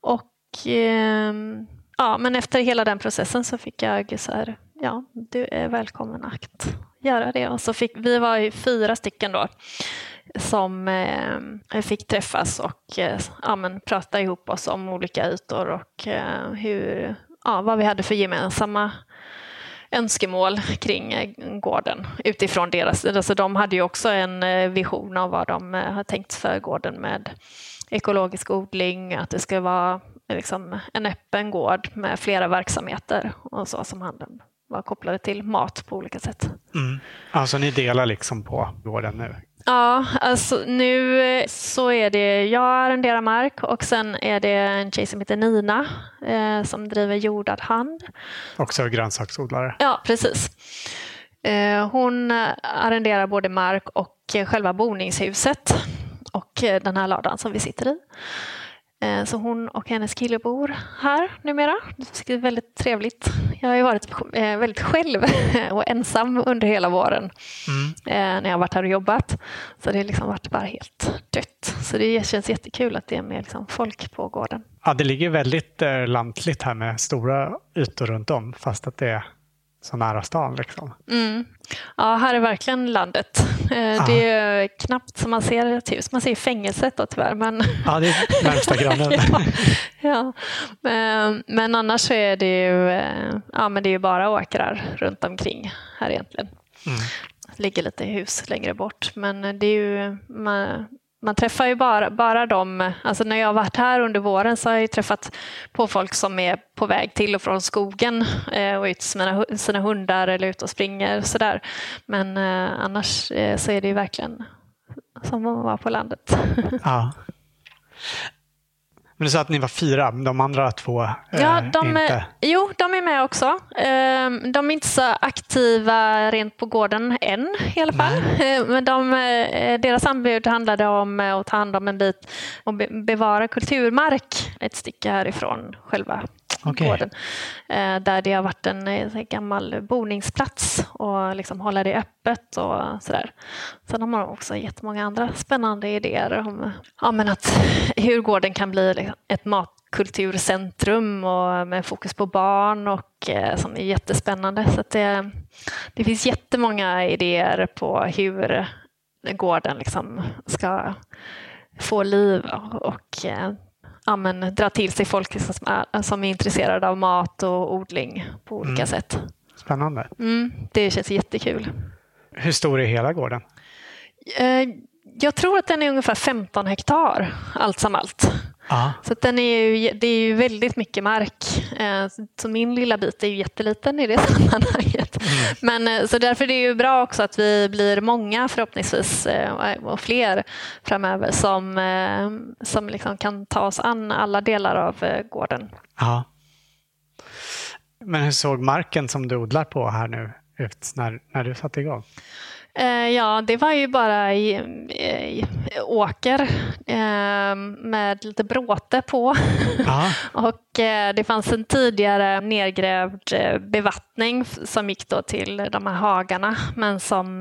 Och ehm, ja, men efter hela den processen så fick jag så här, ja, du är välkommen att göra det. Och så fick, vi var ju fyra stycken då som eh, fick träffas och eh, ja, men prata ihop oss om olika ytor och eh, hur, ja, vad vi hade för gemensamma önskemål kring eh, gården utifrån deras, alltså de hade ju också en eh, vision av vad de eh, har tänkt för gården med ekologisk odling, att det ska vara liksom en öppen gård med flera verksamheter och så som handeln var kopplade till mat på olika sätt. Mm. Alltså ni delar liksom på gården nu? Ja, alltså nu så är det jag arrenderar mark och sen är det en tjej som heter Nina eh, som driver jordad hand. Också grönsaksodlare? Ja, precis. hon arrenderar både mark och själva boningshuset och den här ladan som vi sitter i. Eh, så hon och hennes kille bor här numera. Det är väldigt trevligt. Jag har ju varit eh, väldigt själv och ensam under hela våren mm. Eh, när jag har varit här och jobbat. Så det har liksom varit bara helt dött. Så det känns jättekul att det är mer liksom folk på gården. Ja, det ligger väldigt lantligt här med stora ytor runt om fast att det är så nära stan. Liksom. Mm. Ja, här är verkligen landet. Eh, det är knappt som man ser ett hus. Man ser fängelset då tyvärr. Men... Ja, det är närmsta grannen. ja, ja. Men, men annars är det ju, eh, ja, men det är bara åkrar runt omkring här egentligen. Mm. Det ligger lite hus längre bort. Men det är ju, man, man träffar ju bara, bara dem, alltså när jag har varit här under våren så har jag träffat på folk som är på väg till och från skogen eh, och ut med sina, sina hundar eller ut och springer sådär. Men eh, annars eh, så är det ju verkligen som att vara på landet. Ja. Men du sa att ni var fyra, de andra två eh, ja, de, inte? Jo, de är med också. Ehm, de är inte så aktiva rent på gården än i alla fall. Nej. Men de, eh, deras anbud handlade om att ta hand om en bit och bevara kulturmark ett stycke härifrån själva okay. gården. Eh, där det har varit en, eh, gammal boningsplats och liksom hålla det öppet och sådär. Sen har man också jättemånga andra spännande idéer om ja, men att, hur gården kan bli liksom ett matkulturcentrum och med fokus på barn och eh, som är jättespännande. Så det, eh, det finns jättemånga idéer på hur gården liksom ska få liv och ja, men, dra till sig folk som är, som är intresserade av mat och odling på olika mm. sätt. Spännande. Mm, det känns jättekul. Hur stor är hela gården? Eh, jag tror att den är ungefär 15 hektar allt som allt. Aha. Så den är ju, det är ju väldigt mycket mark. Eh, så min lilla bit är ju jätteliten i det sammanhanget. Mm. Men, eh, så därför är det ju bra också att vi blir många förhoppningsvis eh, och fler framöver som, som liksom kan ta oss an alla delar av gården. Aha. Men hur såg marken som du odlar på här nu ut när, när du satte igång? Eh, ja, det var ju bara i, i åker eh, med lite bråte på. och eh, det fanns en tidigare nedgrävd bevattning som gick då till de här hagarna men som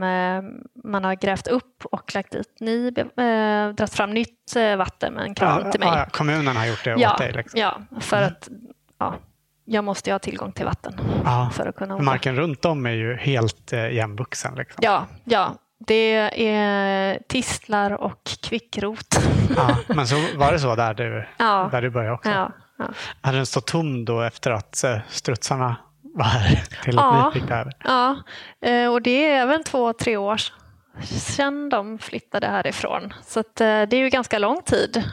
man har grävt upp och lagt dit ny, dragit fram nytt vatten med en kran ja, till mig. Ja, kommunen har gjort det ja, åt dig? Liksom. Ja, för mm. att ja, jag måste ha tillgång till vatten. Ja, för att kunna odla. Marken runt om är ju helt eh, jämnvuxen. Liksom. Ja, ja, det är tistlar och kvickrot. Ja, men så var det så där du, ja. där du började också? Ja, ja. Hade den stått tom då efter att eh, strutsarna var här till att ja, ni fick det här? Ja, eh, och det är även två, tre år sedan de flyttade härifrån. Så eh, det är ju ganska lång tid.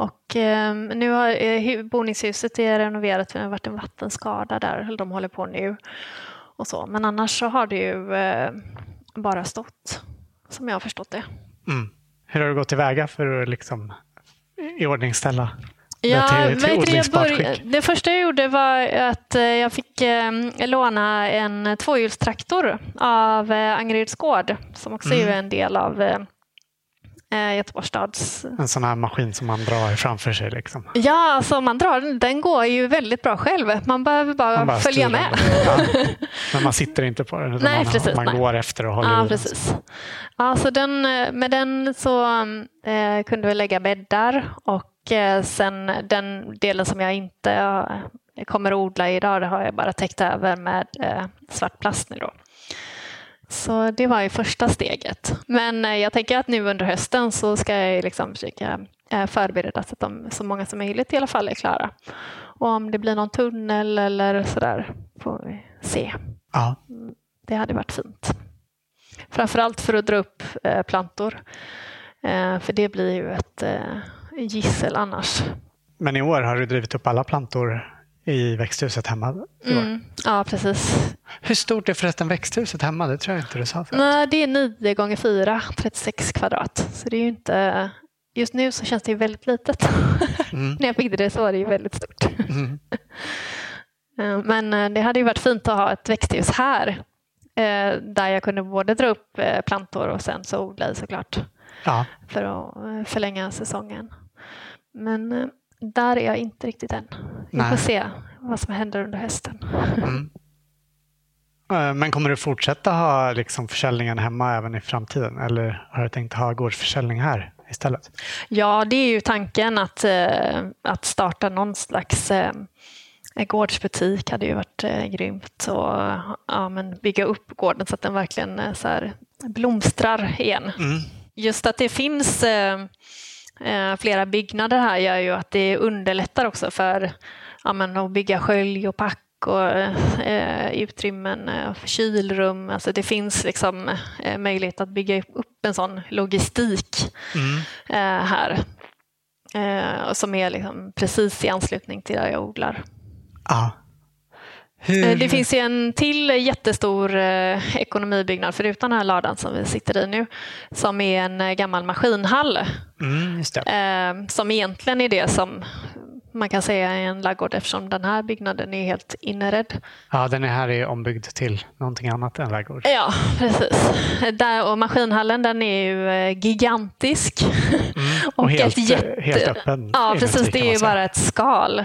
Och eh, nu har eh, boningshuset är renoverat, det har varit en vattenskada där, de håller på nu. Och så. Men annars så har det ju eh, bara stått, som jag har förstått det. Mm. Hur har du gått tillväga för att liksom iordningställa Ja, det, till, till jag började, det första jag gjorde var att eh, jag fick eh, låna en tvåhjulstraktor av eh, Angeryds gård som också mm. är en del av eh, eh, Göteborgs stads... En sån här maskin som man drar framför sig? Liksom. Ja, alltså man drar den. Den går ju väldigt bra själv. Man behöver bara, man bara följa med. Ja. Men man sitter inte på den, nej, man, precis, man nej. går efter och håller ja, i precis. Ja, så den, med den så eh, kunde vi lägga bäddar och eh, sen den delen som jag inte eh, kommer att odla idag, det har jag bara täckt över med eh, svart plast nu då. Så det var ju första steget. Men eh, jag tänker att nu under hösten så ska jag liksom försöka eh, förbereda så att de, så många som möjligt i alla fall är klara. Och om det blir någon tunnel eller sådär får vi se. Ja. Mm, det hade varit fint. Framförallt för att dra upp eh, plantor. För det blir ju ett gissel annars. Men i år har du drivit upp alla plantor i växthuset hemma? Mm, ja, precis. Hur stort är förresten växthuset hemma? Det tror jag inte du sa förut. Nej, det är 9 gånger 4, 36 kvadrat. Så det är ju inte... Just nu så känns det ju väldigt litet. Mm. När jag byggde det så var det ju väldigt stort. Mm. Men eh, det hade ju varit fint att ha ett växthus här eh, där jag kunde både dra upp eh, plantor och sen så odla i såklart. Ja. För att eh, förlänga säsongen. Men eh, där är jag inte riktigt än. Vi Nej. får se vad som händer under hösten. Mm. Eh, Men kommer du fortsätta ha liksom försäljningen hemma även i framtiden eller har du tänkt ha gårdsförsäljning här istället? Ja, det är ju tanken att, eh, att starta någon slags eh, gårdsbutik hade ju varit grymt. Och ja, men bygga upp gården så att den verkligen så blomstrar igen. Mm. Just att det finns flera byggnader här gör ju att det underlättar också för ja, men, att bygga skölj och pack och eh, utrymmen eh, för kylrum. Alltså det finns liksom eh, möjlighet att bygga upp en sån logistik Mm. eh, här. Eh, som är liksom precis i anslutning till där jag odlar. Ja. Hur... Eh, Det finns ju en till jättestor eh, ekonomibyggnad förutom den här ladan som vi sitter i nu. Som är en eh, gammal maskinhall. Mm. Eh, som egentligen är det som man kan säga är en laggård eftersom den här byggnaden är helt inredd. Ja, den är här är ombyggd till någonting annat än ladugård. Ja, precis. Där, och maskinhallen den är ju eh, gigantisk. Mm. Och, helt, ett jätte- helt öppen. Ja, precis. Det är ju bara ett skal.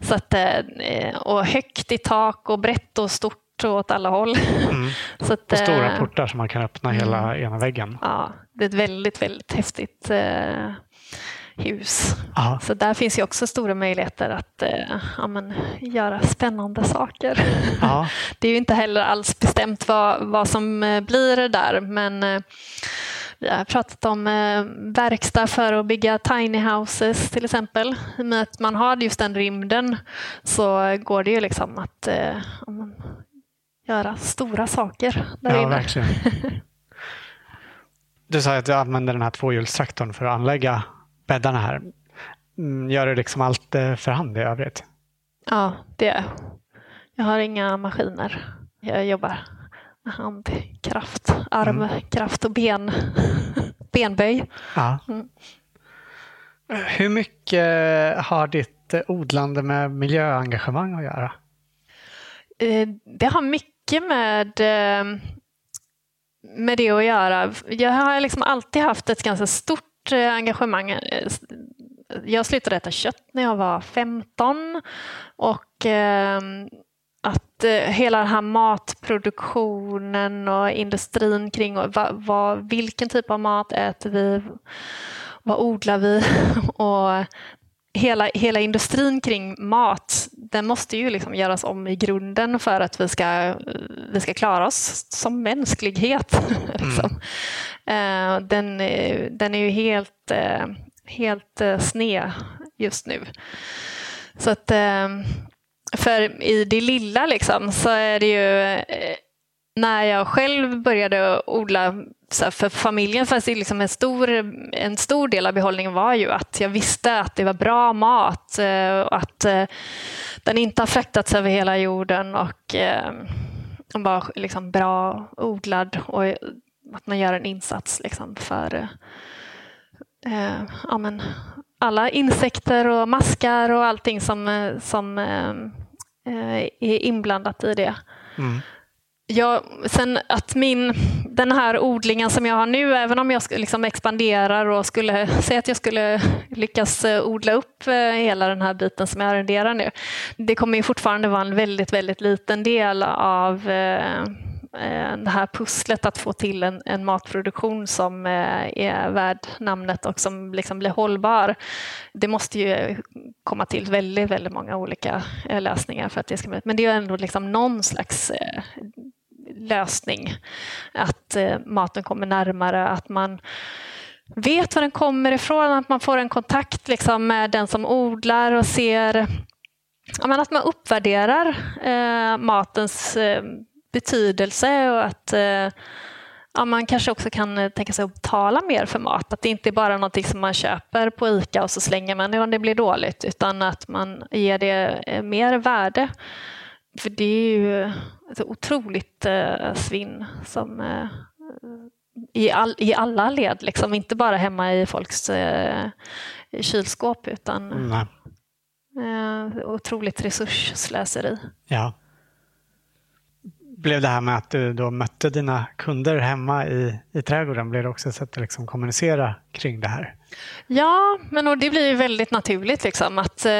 Så att, eh, och högt i tak och brett och stort åt alla håll. Mm. Så att, Och stora eh, portar som man kan öppna hela ena väggen. Ja, det är ett väldigt, väldigt häftigt eh, hus. Ja. Så där finns ju också stora möjligheter att eh, ja, men, göra spännande saker. Det är ju inte heller alls bestämt vad, vad som eh, blir där, men eh, vi har pratat om eh, verkstad för att bygga tiny houses till exempel. I och med att man har just den rymden så går det ju liksom att eh, göra stora saker där ja, inne. verkligen. Du sa att du använder den här tvåhjulstraktorn för att anlägga bäddarna här. Mm, Gör du liksom allt eh, för hand i övrigt? Ja, det är jag. Jag har inga maskiner. Jag jobbar med handkraft, armkraft och ben, benböj. Ja. Mm. Hur mycket har ditt eh, odlande med miljöengagemang att göra? Eh, Det har mycket med, med det att göra. Jag har liksom alltid haft ett ganska stort stort eh, engagemang. Eh, jag slutade äta kött när jag var 15 och ehm, att eh, hela den här matproduktionen och industrin kring vad, vad, vilken typ av mat äter vi, vad odlar vi och hela, hela industrin kring mat, den måste ju liksom göras om i grunden för att vi ska, vi ska klara oss som mänsklighet. liksom. Mm. Eh, den, är- den är ju helt, eh, helt sned just nu. Så att, för i det lilla liksom, så är det ju när jag själv började odla så här, för familjen fanns det liksom en, stor, en stor del av behållningen var ju att jag visste att det var bra mat och att den inte har fraktats över hela jorden och var liksom bra odlad och att man gör en insats liksom för eh, ja, men, alla insekter och maskar och allting som, eh, som eh, eh, är inblandat i det. Mm. Ja, sen att min, den här odlingen som jag har nu, även om jag liksom expanderar och skulle säga att jag skulle lyckas eh, odla upp hela den här biten som jag arrenderar nu, det kommer ju fortfarande vara en väldigt, väldigt liten del av eh, Eh, det här pusslet att få till en, en matproduktion som eh, är värd namnet och som liksom blir hållbar. Det måste ju komma till väldigt, väldigt många olika eh, lösningar för att det ska bli, men det är ju ändå liksom någon slags lösning. Att maten kommer närmare, att man vet var den kommer ifrån, att man får en kontakt liksom, med den som odlar och ser ja, men att man uppvärderar eh, matens eh, betydelse och att eh, ja, man kanske också kan eh, tänka sig att betala mer för mat. Att det inte är bara någonting som man köper på ICA och så slänger man det om det blir dåligt utan att man ger det eh, mer värde. För det är ju ett otroligt svinn som i, all, i alla led, liksom. inte bara hemma i folks eh, kylskåp utan Nej. eh, otroligt resursslöseri. Ja blev det här med att du då mötte dina kunder hemma i, i trädgården, blev det också ett sätt att liksom kommunicera kring det här? Ja, men det blir ju väldigt naturligt. Liksom, att, eh,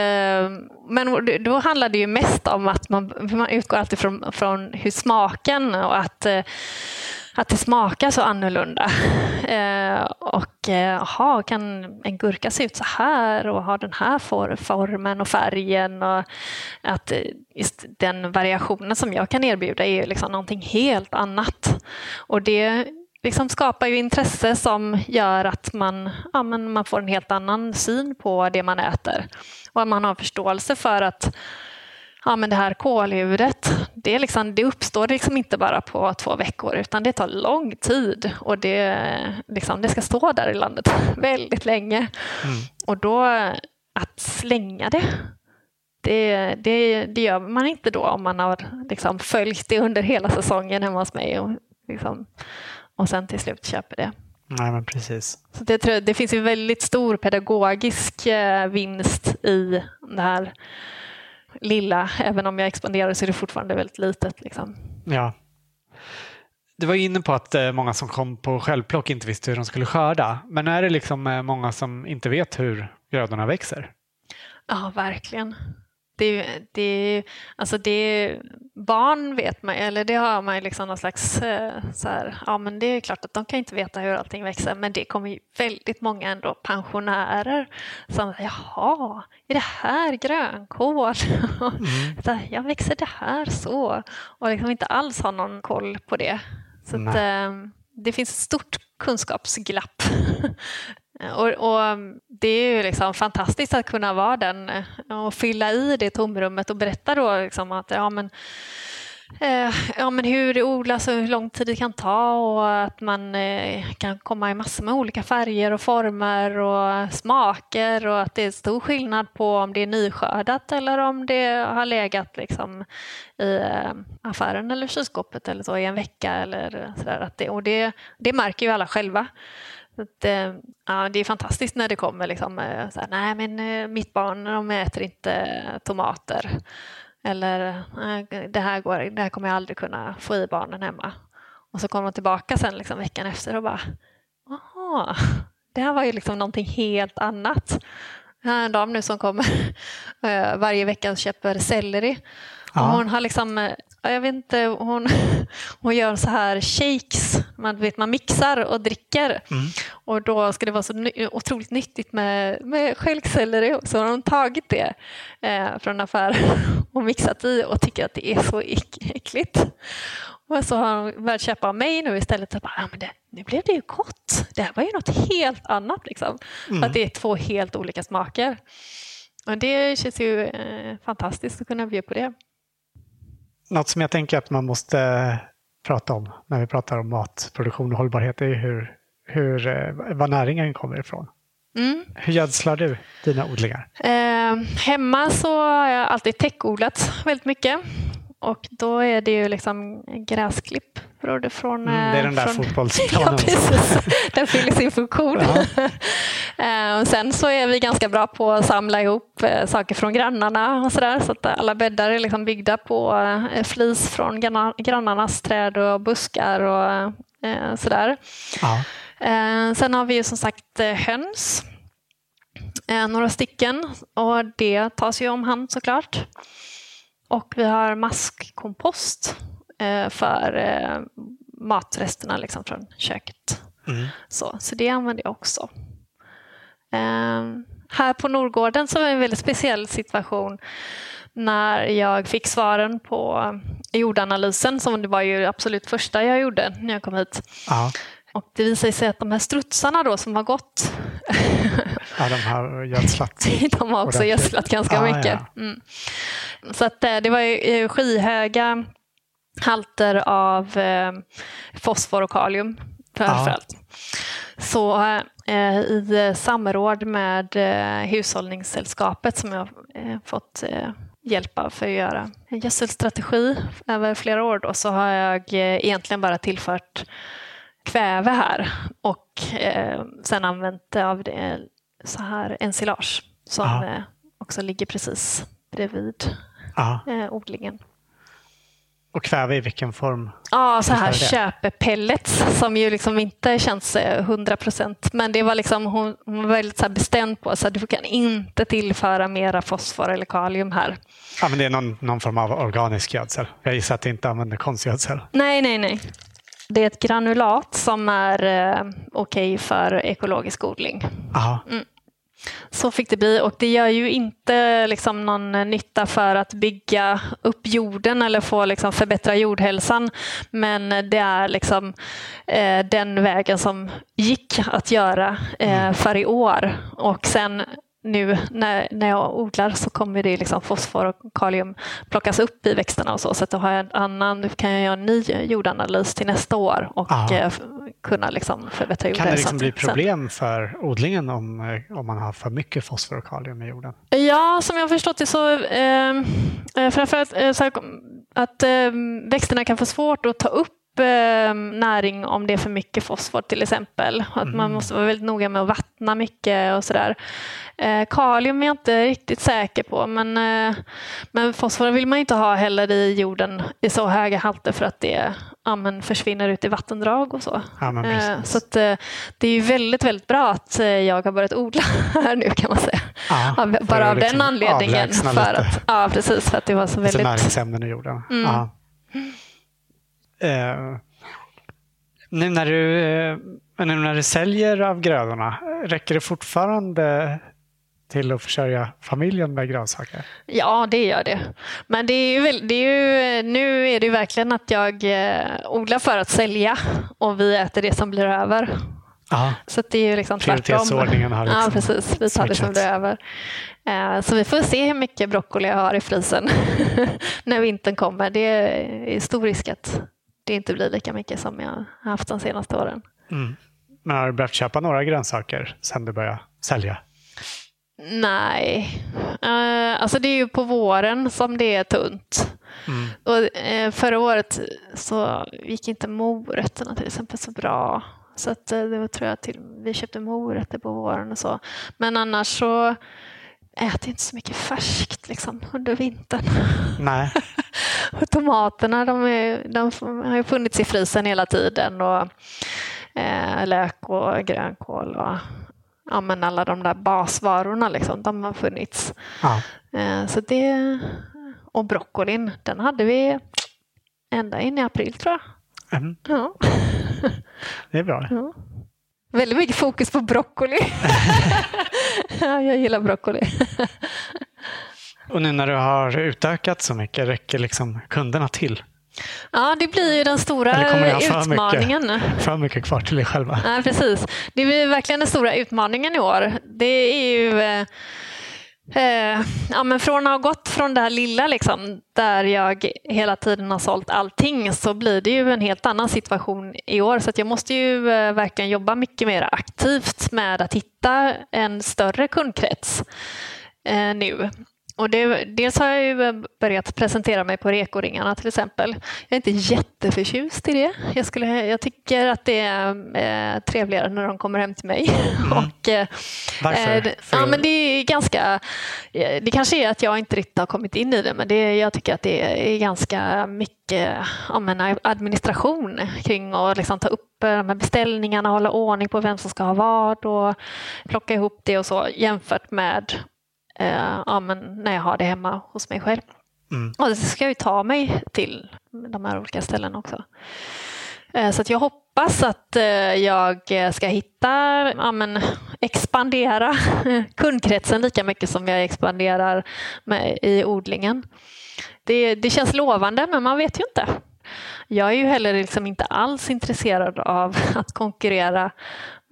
men då handlar det ju mest om att man, man utgår alltid från, från hur smaken och att eh, att det smakar så annorlunda. Eh, och eh, aha, kan en gurka se ut så här och ha den här formen och färgen? Och att eh, just den variationen som jag kan erbjuda är liksom någonting helt annat. Och det liksom skapar ju intresse som gör att man, ja, men man får en helt annan syn på det man äter. Och att man har förståelse för att ja, men det här kåldjuret, det, liksom, det uppstår liksom inte bara på två veckor utan det tar lång tid och det, liksom, det ska stå där i landet väldigt länge. Mm. Och då att slänga det, det, det, det, gör man inte då om man har liksom följt det under hela säsongen hemma hos mig och, liksom, och sen till slut köper det. Nej, men precis. Så det, det finns en väldigt stor pedagogisk eh, vinst i det här lilla, även om jag expanderar så är det fortfarande väldigt litet. Liksom. Ja. Du var inne på att eh, många som kom på självplock inte visste hur de skulle skörda. Men är det liksom eh, många som inte vet hur grödorna växer? Ja, verkligen. Det, det, alltså det, barn vet man, eller det har man liksom någon slags, eh, så här, ja men det är klart att de kan inte veta hur allting växer, men det kommer ju väldigt många ändå pensionärer som, jaha, är det här grönkål? Mm. ja, växer det här så? Och liksom inte alls har någon koll på det. Så att, eh, det finns ett stort kunskapsglapp Eh, och, och, mm, Det är ju liksom fantastiskt att kunna vara den eh, och fylla i det tomrummet och berätta då liksom att ja, men, eh, ja, men hur det odlas och hur lång tid det kan ta och att man eh, kan komma i massor med olika färger och former och smaker och att det är stor skillnad på om det är nyskördat eller om det har legat liksom i eh, affären eller kylskåpet eller så i en vecka eller sådär. Att det, och det, det märker ju alla själva. Att, eh, ja, det är fantastiskt när det kommer liksom, eh, så här, nej men eh, mitt barn de äter inte tomater. Eller det här, går, det här kommer jag aldrig kunna få i barnen hemma. Och så kommer de tillbaka sen liksom, veckan efter och bara, jaha, det här var ju liksom någonting helt annat. Jag har en dam nu som kommer varje vecka och köper selleri. Ja. Och hon har liksom jag vet inte, hon, hon gör så här shakes, man, vet, man mixar och dricker. Mm. Och då ska det vara så ny, otroligt nyttigt med, med stjälkselleri. Så har hon tagit det eh, från affären och mixat i och tycker att det är så äckligt. Och så har hon börjat köpa av mig nu istället. Så bara, ja, men det, nu blev det ju gott. Det här var ju något helt annat. Liksom. Mm. Att det är två helt olika smaker. Och det känns ju eh, fantastiskt att kunna bjuda på det något som jag tänker att man måste prata om när vi pratar om matproduktion och hållbarhet är hur, hur, eh, var näringen kommer ifrån. Mm. Hur gödslar du dina odlingar? Eh, hemma så har jag alltid täckodlat väldigt mycket. Och då är det ju liksom gräsklipp från... Mm, det är den där från, fotbollsplanen. ja, precis. Den fyller sin funktion. Ja. och sen så är vi ganska bra på att samla ihop eh, saker från grannarna och sådär. Så att alla bäddar är liksom byggda på eh, flis från grannarnas träd och buskar och eh, sådär. Ja. Sen har vi ju som sagt höns. Några stycken och det tas ju om hand såklart. Och vi har maskkompost eh, för eh, matresterna liksom från köket. Mm. Så, så det använder jag också. Eh, här på Norrgården så var det en väldigt speciell situation när jag fick svaren på jordanalysen som det var ju absolut första jag gjorde när jag kom hit. Aha. Och det visade sig att de här strutsarna då som har gått Ja, de har gödslat. de har också gödslat ganska ah, mycket. Ja. Mm. Så att eh, det var ju skyhöga halter av eh, fosfor och kalium framförallt. Ja. Så eh, i samråd med eh, Hushållningssällskapet som jag eh, fått eh, hjälp av för att göra en gödselstrategi över flera år då, så har jag eh, egentligen bara tillfört kväve här och eh, sen använt av det så här ensilage som ja. Eh, också ligger precis bredvid eh, odlingen. Och kväve i vilken form? Ja, så här köpepellets som ju liksom inte känns 100 procent. Men det var liksom, hon, hon var väldigt så bestämd på att du kan inte tillföra mera fosfor eller kalium här. Ja, men det är någon, någon form av organisk gödsel. Jag gissar att det inte använder konstgödsel. Nej, nej, nej. Det är ett granulat som är eh, okej okay för ekologisk odling. Mm. Så fick det bli och det gör ju inte liksom någon nytta för att bygga upp jorden eller få liksom förbättra jordhälsan. Men det är liksom eh, den vägen som gick att göra eh, mm. för i år. Och sen nu när, när jag odlar så kommer det liksom fosfor och kalium plockas upp i växterna och så. Så att då har jag en annan, kan jag göra en ny jordanalys till nästa år och eh, kunna liksom förbättra jorden. Kan det liksom bli problem för odlingen om, eh, om man har för mycket fosfor och kalium i jorden? Ja, som jag har förstått det så ehm, eh, framförallt eh, så att eh, växterna kan få svårt att ta upp eh, näring om det är för mycket fosfor till exempel. Att mm. Man måste vara väldigt noga med att vattna mycket och sådär. Eh, kalium är jag inte riktigt säker på men, eh, men fosfor vill man inte ha heller i jorden i så höga halter för att det ja, försvinner ut i vattendrag och så. Ja, eh, så att, eh, det är väldigt, väldigt bra att eh, jag har börjat odla här nu kan man säga. Ja, Bara av liksom den anledningen. För att, ja, precis, för att det var så väldigt... näringsämnen i jorden. Mm. Ja. Eh, nu, när du, eh, nu när du säljer av grödorna, räcker det fortfarande till att försörja familjen med grönsaker? Ja, det gör det. Men det är ju, det är ju, nu är det ju verkligen att jag eh, odlar för att sälja och vi äter det som blir över. Aha. Så det är ju liksom tvärtom. har liksom Ja, precis. Vi tar det som blir över. Eh, så vi får se hur mycket broccoli jag har i frysen när vintern kommer. Det är stor risk att det inte blir lika mycket som jag har haft de senaste åren. Mm. Men har du börjat köpa några grönsaker sen du började sälja? Nej, uh, alltså det är ju på våren som det är tunt. Mm. Och, uh, förra året så gick inte morötterna till exempel så bra. Så att, uh, det tror jag till, vi köpte morötter på våren och så. Men annars så äter inte så mycket färskt liksom, under vintern. Nej. och tomaterna de, är, de har ju funnits i frysen hela tiden. Och, eh, lök och grönkål och ja, men alla de där basvarorna liksom, de har funnits. Ja. Eh, så det, och broccolin, den hade vi ända in i april tror jag. Mm. Ja. Det är bra. Ja. Väldigt mycket fokus på broccoli. jag gillar broccoli. Och nu när du har utökat så mycket, räcker liksom kunderna till? Ja, det blir ju den stora för utmaningen. Mycket, för mycket kvar till dig själva. Ja, precis. Det blir verkligen den stora utmaningen i år. Det är ju eh, ja, men från att ha gått från det här lilla liksom, där jag hela tiden har sålt allting så blir det ju en helt annan situation i år. Så jag måste ju eh, verkligen jobba mycket mer aktivt med att hitta en större kundkrets eh, nu. Och det, dels har jag ju börjat presentera mig på rekoringarna till exempel. Jag är inte jätteförtjust i det. Jag, skulle, jag tycker att det är eh, trevligare när de kommer hem till mig. Mm. Och, eh, Varför? Eh, ja, men det är ganska, det kanske är att jag inte riktigt har kommit in i det men det, jag tycker att det är ganska mycket ja, administration kring att liksom ta upp de här beställningarna, hålla ordning på vem som ska ha vad och plocka ihop det och så jämfört med eh, ja, men när jag har det hemma hos mig själv. Mm. Och det ska jag ju ta mig till de här olika ställena också. Eh, så jag hoppas att eh, jag ska hitta, ja, men, expandera kundkretsen lika mycket som jag expanderar med, i odlingen. Det, det känns lovande men man vet ju inte. Jag är ju heller liksom inte alls intresserad av att konkurrera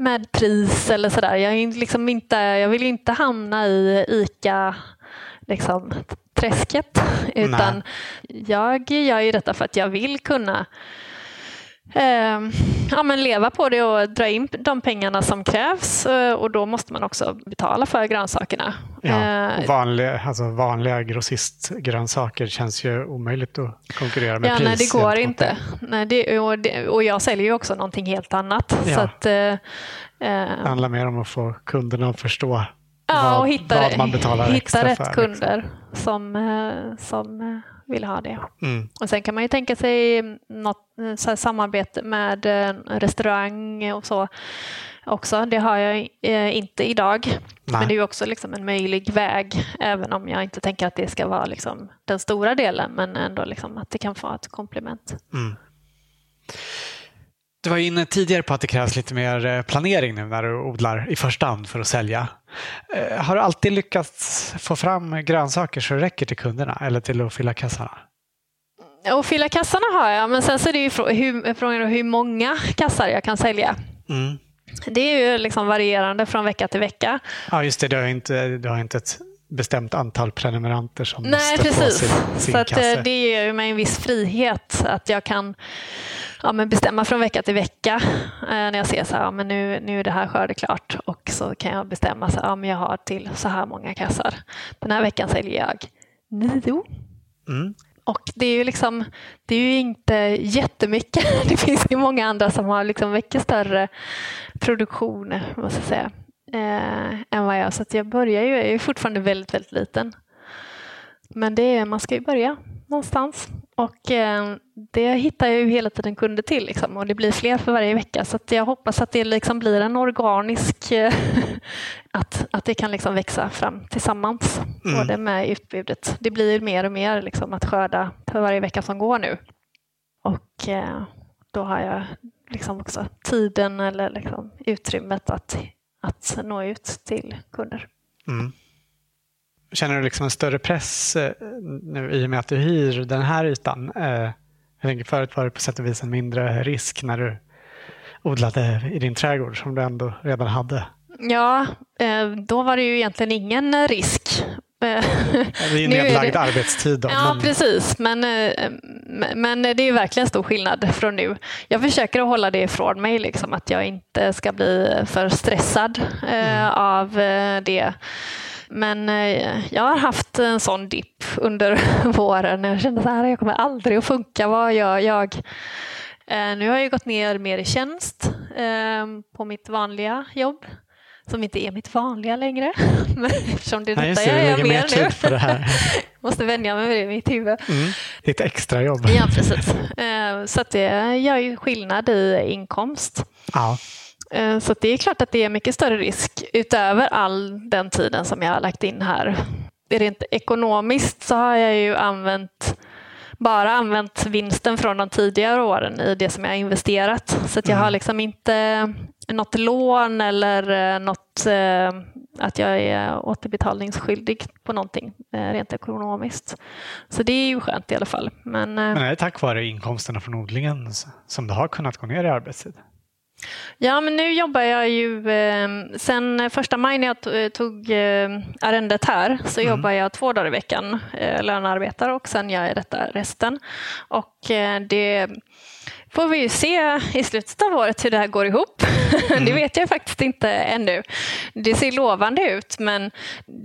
med pris eller sådär. Jag, liksom inte, jag vill inte hamna i ICA liksom, träsket utan Nej. jag gör ju detta för att jag vill kunna eh, ja, men leva på det och dra in de pengarna som krävs eh, och då måste man också betala för grönsakerna. Ja, eh, vanliga, alltså vanliga grossistgrönsaker känns ju omöjligt att konkurrera med ja, pris. Nej, det går inte. Nej, det, och, det, och jag säljer ju också någonting helt annat. Ja. Så att, eh, det handlar mer om att få kunderna att förstå ja, vad, och hitta, vad man betalar hitta extra rätt för. kunder liksom. som, som vill ha det. Mm. Och sen kan man ju tänka sig något så samarbete med restaurang och så också. Det har jag eh, inte idag. Nej. Men det är också liksom en möjlig väg, även om jag inte tänker att det ska vara liksom den stora delen, men ändå liksom att det kan få ett komplement. Mm. Du var inne tidigare på att det krävs lite mer eh, planering nu när du odlar i första hand för att sälja. Eh, har du alltid lyckats få fram grönsaker så det räcker till kunderna eller till att fylla kassarna? Och fylla kassarna har jag, men sen så är det ju frågan hur många kassar jag kan sälja. Mm. Det är ju liksom varierande från vecka till vecka. Ja, just det. Du har inte, du har inte ett bestämt antal prenumeranter som Nej, måste precis. få sin, sin Så att, eh, det ger mig en viss frihet att jag kan ja, men bestämma från vecka till vecka eh, när jag ser så här, ja, men nu, nu är det här skördeklart och så kan jag bestämma så här, ja, men jag har till så här många kassar. Den här veckan säljer jag nio. Mm. Och det är ju liksom, det är ju inte jättemycket. Det finns ju många andra som har liksom mycket större produktion, måste jag säga, eh, än vad jag Så att jag börjar ju, jag är fortfarande väldigt, väldigt liten. Men det är, man ska ju börja någonstans. Och eh, det hittar jag ju hela tiden kunder till liksom, och det blir fler för varje vecka. Så jag hoppas att det liksom blir en organisk, eh, att, att det kan liksom växa fram tillsammans, mm. både med utbudet. Det blir mer och mer liksom, att skörda för varje vecka som går nu. Och eh, då har jag liksom också tiden eller liksom utrymmet att, att nå ut till kunder. Mm. Känner du liksom en större press eh, nu i och med att du hyr den här ytan? Eh, jag tänker förut var det på sätt och vis en mindre risk när du odlade i din trädgård som du ändå redan hade. Ja, eh, då var det ju egentligen ingen risk. Det är ju nedlagd det... arbetstid. Då, ja, men... precis. Men, men det är verkligen stor skillnad från nu. Jag försöker att hålla det ifrån mig, liksom, att jag inte ska bli för stressad mm. av det. Men eh, jag har haft en sån dipp under våren. Jag kände att jag kommer aldrig att funka. Vad gör jag? Eh, nu har jag gått ner mer i tjänst eh, på mitt vanliga jobb som inte är mitt vanliga längre. Men eftersom det är detta jag gör mer nu. På det här. måste vänja mig med det i mitt huvud. Mm, ditt extra jobb. Ja, precis. Så att det gör ju skillnad i inkomst. Ja. Eh, så det är klart att det är mycket större risk utöver all den tiden som jag har lagt in här. Rent ekonomiskt så har jag ju använt bara använt vinsten från de tidigare åren i det som jag har investerat. Så jag har mm. liksom inte något lån eller eh, något eh, att jag är återbetalningsskyldig på någonting rent ekonomiskt. Så det är ju skönt i alla fall. Men, Men är det tack vare inkomsterna från odlingen som du har kunnat gå ner i arbetstid? Ja, men nu jobbar jag ju eh, sen första maj när jag tog eh, arrendet här så mm. jobbar jag två dagar i veckan, eh, lönearbetar och sen gör jag detta resten. Och eh, det får vi ju se i slutet av året hur det här går ihop. Mm. det vet jag faktiskt inte ännu. Det ser lovande ut men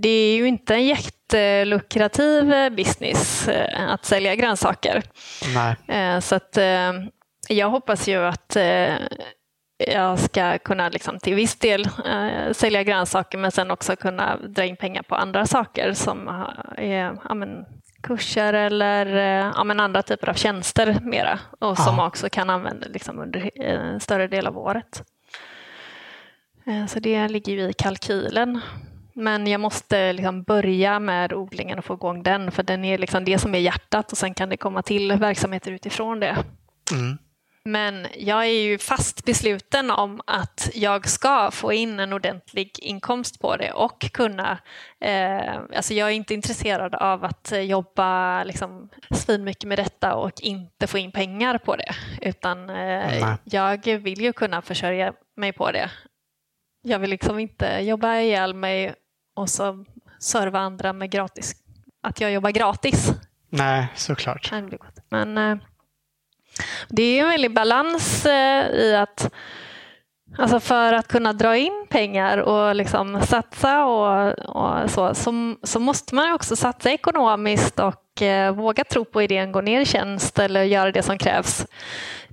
det är ju inte en jättelukrativ business eh, att sälja grönsaker. Nej. Eh, så att eh, jag hoppas ju att jag ska kunna liksom till viss del eh, sälja grönsaker men sen också kunna dra in pengar på andra saker som är ja, men, kurser eller eh, ja, men andra typer av tjänster mera och som ja. också kan användas liksom, under en större del av året. Eh, så det ligger ju i kalkylen. Men jag måste liksom börja med odlingen och få igång den för den är liksom det som är hjärtat och sen kan det komma till verksamheter utifrån det. Mm. Men jag är ju fast besluten om att jag ska få in en ordentlig inkomst på det och kunna... Eh, alltså jag är inte intresserad av att jobba liksom, svinmycket med detta och inte få in pengar på det. Utan eh, jag vill ju kunna försörja mig på det. Jag vill liksom inte jobba ihjäl mig och så serva andra med gratis. Att jag jobbar gratis. Nej, såklart. Men... Eh, det är en väldig balans eh, i att Alltså för att kunna dra in pengar och liksom satsa och, och så, så, så, måste man också satsa ekonomiskt och eh, våga tro på idén, gå ner i tjänst eller göra det som krävs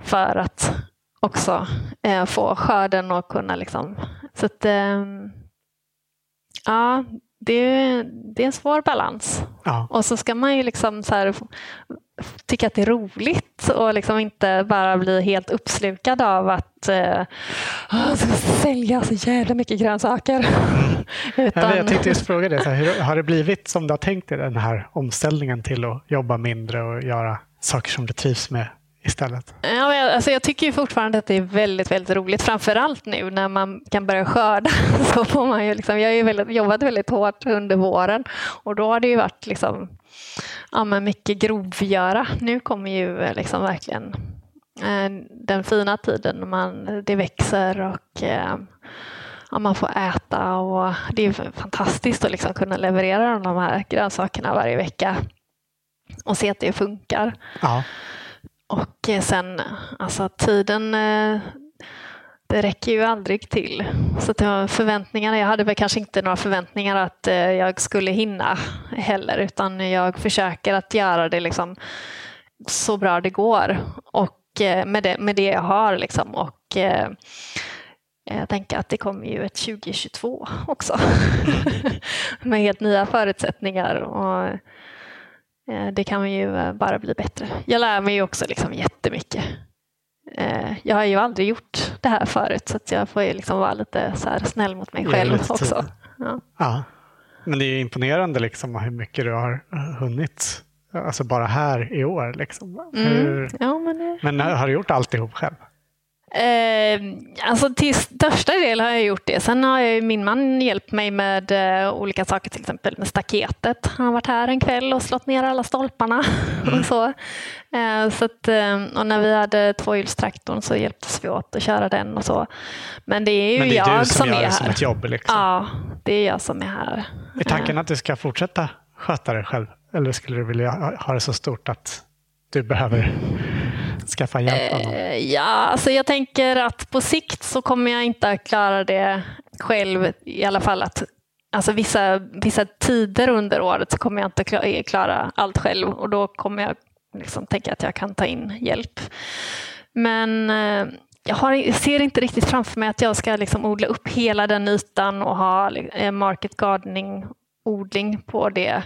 för att också eh, få skörden och kunna liksom... Så att, eh, ja, det, det är en svår balans. Ja. Och så ska man ju liksom så här, tycka att det är roligt och liksom inte bara bli helt uppslukad av att eh, jag ska sälja så jävla mycket grönsaker. Utan... Jag tänkte just fråga hur har det blivit som du har tänkt dig den här omställningen till att jobba mindre och göra saker som du trivs med istället? Ja, alltså jag tycker fortfarande att det är väldigt, väldigt roligt. Framförallt nu när man kan börja skörda. Så får man ju liksom, jag har ju väldigt, jobbat väldigt hårt under våren och då har det ju varit liksom, ja, men mycket grovgöra. Nu kommer ju liksom verkligen eh, den fina tiden när man, det växer och eh, ja, man får äta och det är fantastiskt att liksom kunna leverera de här grönsakerna varje vecka och se att det funkar. Ja. Och eh, sen, alltså tiden, eh, det räcker ju aldrig till. Så det förväntningarna, jag hade väl kanske inte några förväntningar att eh, jag skulle hinna heller, utan jag försöker att göra det liksom så bra det går och med det, med det jag har. Liksom. Och, jag tänker att det kommer ju ett 2022 också med helt nya förutsättningar. Och Eh, det kan ju eh, bara bli bättre. Jag lär mig ju också liksom jättemycket. Eh, jag har ju aldrig gjort det här förut så jag får ju liksom vara lite så snäll mot mig själv också. Ja. ja. Men det är imponerande liksom hur mycket du har hunnit. Alltså bara här i år. Liksom. Mm. Hur... Ja, men, det... men har du gjort alltihop själv? Eh, alltså till största del har jag gjort det. Sen har jag, min man hjälpt mig med eh, olika saker, till exempel med staketet. Han har varit här en kväll och slått ner alla stolparna. Mm. och så. Eh, så att, eh, och när vi hade tvåhjulstraktorn så hjälptes vi åt att köra den och så. Men det är ju det är jag som, som är här. som ett jobb? Liksom. Ja, det är jag som är här. Är tanken att du ska fortsätta sköta det själv? Eller skulle du vilja ha det så stort att du behöver skaffa hjälp? Eh, ja, alltså jag tänker att på sikt så kommer jag inte att klara det själv. I alla fall att alltså vissa, vissa tider under året så kommer jag inte eh, klara allt själv och då kommer jag liksom tänka att jag kan ta in hjälp. Men eh, jag har, ser inte riktigt framför mig att jag ska liksom odla upp hela den ytan och ha eh, market gardening odling på det.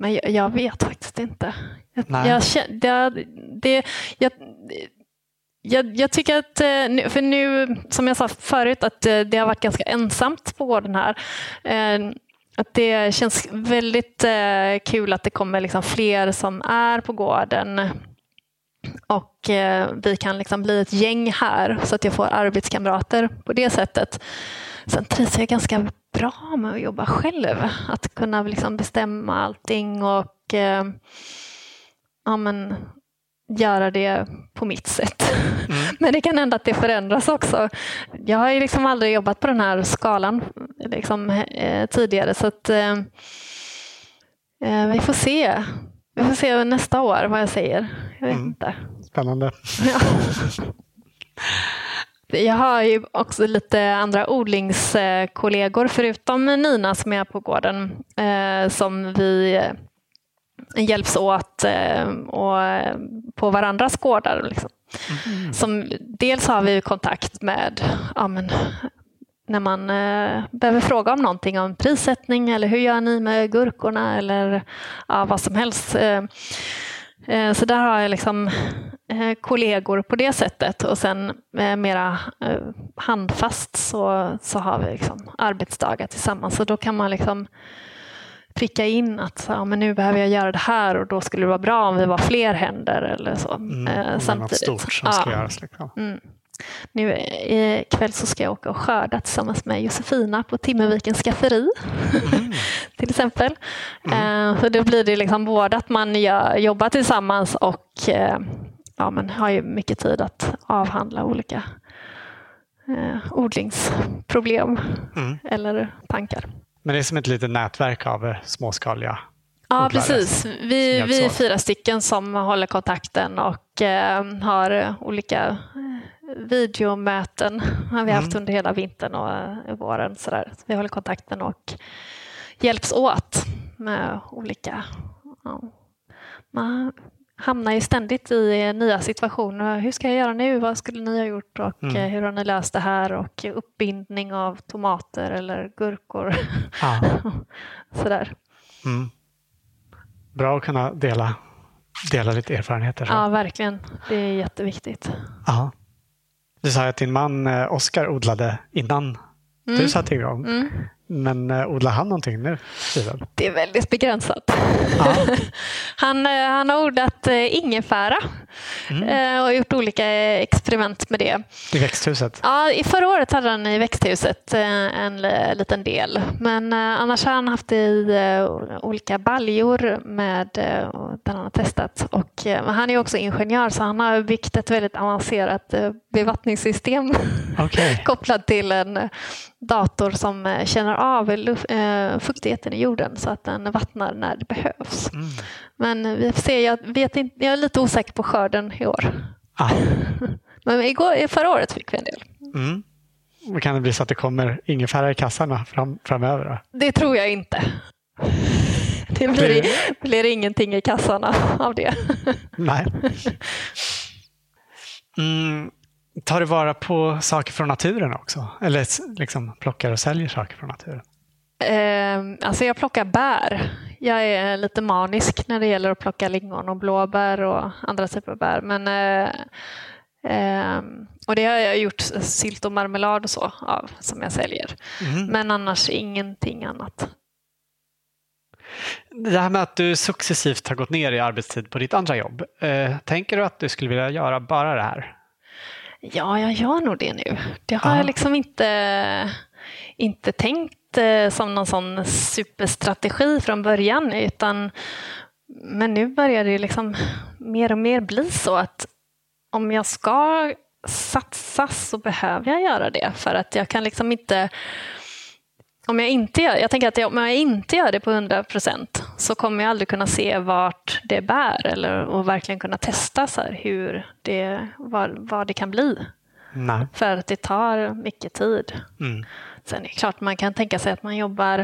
Men jag, jag vet faktiskt inte. Jag, jag, det, det, jag, jag, jag, tycker att, eh, för nu, som jag sa förut, att eh, det har varit ganska ensamt på gården här. Eh, att det känns väldigt kul att det kommer liksom fler som är på gården. Och vi kan liksom bli ett gäng här så att jag får arbetskamrater på det sättet. Sen trivs jag ganska bra med att jobba själv. Att kunna liksom bestämma allting och eh, ja, men, göra det på mitt sätt. Mm. Men det kan hända att det förändras också. Jag har ju liksom aldrig jobbat på den här skalan liksom, eh, tidigare så att eh, eh vi får se. Vi får se nästa år vad jag säger. Jag vet mm. inte. Spännande. Ja. Jag har ju också lite andra odlingskollegor förutom Nina som är på gården eh, som vi hjälps åt eh, och på varandras gårdar. Liksom. Mm. Som, dels har vi kontakt med ja, men, när man eh, behöver fråga om någonting om prissättning eller hur gör ni med gurkorna eller ja, vad som helst. Eh, eh så där har jag liksom Eh, kollegor på det sättet och sen eh, mera eh, handfast så, så har vi liksom arbetsdagar tillsammans och då kan man liksom pricka in att ja, men nu behöver jag göra det här och då skulle det vara bra om vi var fler händer eller så. Mm, eh, samtidigt. Något stort som ja. ska göras. Liksom. Mm. Nu ikväll så ska jag åka och skörda tillsammans med Josefina på Timmervikens skafferi. Mm. till exempel. Mm. Eh, så då blir det liksom både att man jobbar tillsammans och eh, ja, men har ju mycket tid att avhandla olika eh, odlingsproblem mm. eller tankar. Men det är som ett litet nätverk av eh, småskaliga Ja, precis. Vi, vi är fyra stycken som håller kontakten och eh, har olika eh, videomöten har vi haft mm. under hela vintern och eh, våren. Så där. vi håller kontakten och hjälps åt med olika... Ja, hamnar ju ständigt i nya situationer. Hur ska jag göra nu? Vad skulle ni ha gjort? Och mm. Eh, hur har ni löst det här? Och uppbindning av tomater eller gurkor. Sådär. Mm. Bra att kunna dela, dela lite erfarenheter. Så. Ja, verkligen. Det är jätteviktigt. Ja. Du sa att din man eh, Oskar odlade innan mm. du satte igång. Mm. Men eh, odlar han någonting nu? Det är väldigt begränsat. han, eh, han har odlat eh, ingefära mm. och gjort olika experiment med det. I växthuset? Ja, i förra året hade han i växthuset en liten del. Men annars har han haft det i olika baljor med, där han har testat. Och, han är också ingenjör så han har byggt ett väldigt avancerat bevattningssystem okay. kopplat till en dator som känner av eh, fuktigheten i jorden så att den vattnar när det behövs. Mm. Men vi får se, jag, vet inte, jag är lite osäker på skörden i år. Ah. Men igår, förra året fick vi en del. Mm. Kan det bli så att det kommer ingefära i kassarna fram, framöver? Då? Det tror jag inte. Det blir, det blir ingenting i kassarna av det. Nej. Mm. Tar du vara på saker från naturen också? Eller liksom plockar och säljer saker från naturen? Eh, alltså jag plockar bär. Jag är lite manisk när det gäller att plocka lingon och blåbär och andra typer av bär. Men, eh, eh, och det har jag gjort sylt och marmelad och så av som jag säljer. Mm. Men annars ingenting annat. Det här med att du successivt har gått ner i arbetstid på ditt andra jobb. Eh, tänker du att du skulle vilja göra bara det här? Ja, jag gör nog det nu. Det har Aha. jag liksom inte, inte tänkt eh, som någon sån superstrategi från början. Utan, men nu börjar det liksom mer och mer bli så att om jag ska satsa så behöver jag göra det. För att jag kan liksom inte om jag inte gör, jag tänker att om jag inte gör det på 100 procent så kommer jag aldrig kunna se vart det bär eller och verkligen kunna testa så hur det, vad, vad det kan bli. Nej. För att det tar mycket tid. Mm. Sen är det klart man kan tänka sig att man jobbar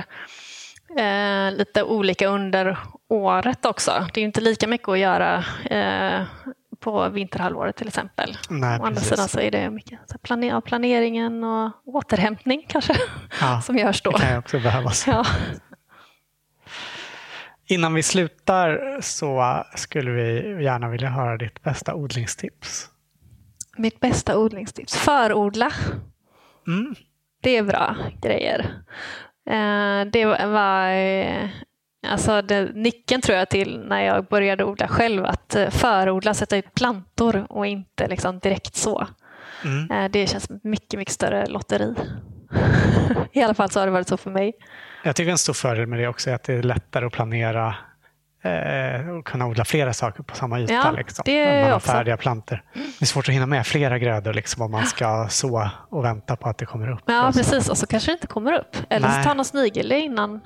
eh, lite olika under året också. Det är inte lika mycket att göra eh, på vinterhalvåret till exempel. Nej, Å andra sidan så är det mycket så planer planeringen och återhämtning kanske ja, som görs då. Det kan också behövas. Ja. Innan vi slutar så skulle vi gärna vilja höra ditt bästa odlingstips. Mitt bästa odlingstips? Förodla. Mm. Det är bra grejer. Eh, det var eh, Alltså det, nyckeln tror jag till när jag började odla själv, att eh, förodla, sätta ut plantor och inte liksom direkt så. Mm. Det känns mycket, mycket större lotteri. I alla fall så har det varit så för mig. Jag tycker en stor fördel med det också är att det är lättare att planera eh, och kunna odla flera saker på samma yta. Ja, liksom, det man har också. färdiga plantor. Det är svårt att hinna med flera grödor liksom, om man ska så och vänta på att det kommer upp. Ja, precis. Och så kanske det inte kommer upp. Eller Nej. så tar någon snigel innan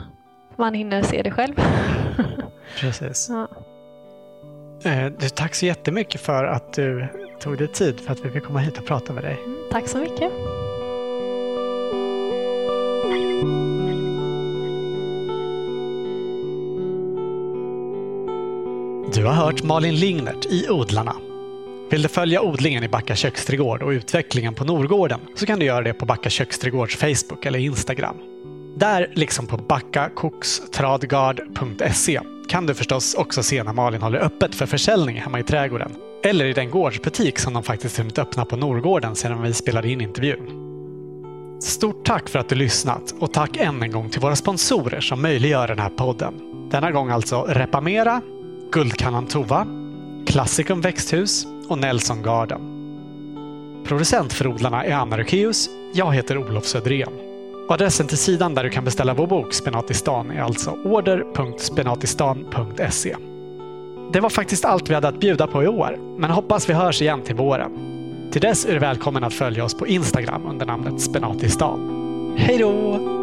man hinner se det själv. Precis. Ja. Eh, tack så jättemycket för att du tog dig tid för att vi fick komma hit och prata med dig. Mm, tack så mycket. Du har hört Malin Lingnert i Odlarna. Vill du följa odlingen i Backa köksträdgård och utvecklingen på Norgården så kan du göra det på Backa köksträdgårds Facebook eller Instagram. Där, liksom på backakokstradgard.se, kan du förstås också se när Malin håller öppet för försäljning hemma i trädgården. Eller i den gårdsbutik som de faktiskt hunnit öppna på Norgården sedan vi spelade in intervjun. Stort tack för att du lyssnat och tack än en gång till våra sponsorer som möjliggör den här podden. Denna gång alltså Repamera, Guldkannan Tova, Classicum Växthus och Nelson Garden. Producent för odlarna är Anna Rukeus. Jag heter Olof Söderén. Och adressen till sidan där du kan beställa vår bok Spenatistan är alltså order.spenatistan.se. Det var faktiskt allt vi hade att bjuda på i år, men hoppas vi hörs igen till våren. Till dess är du välkommen att följa oss på Instagram under namnet Spenatistan. Hej då!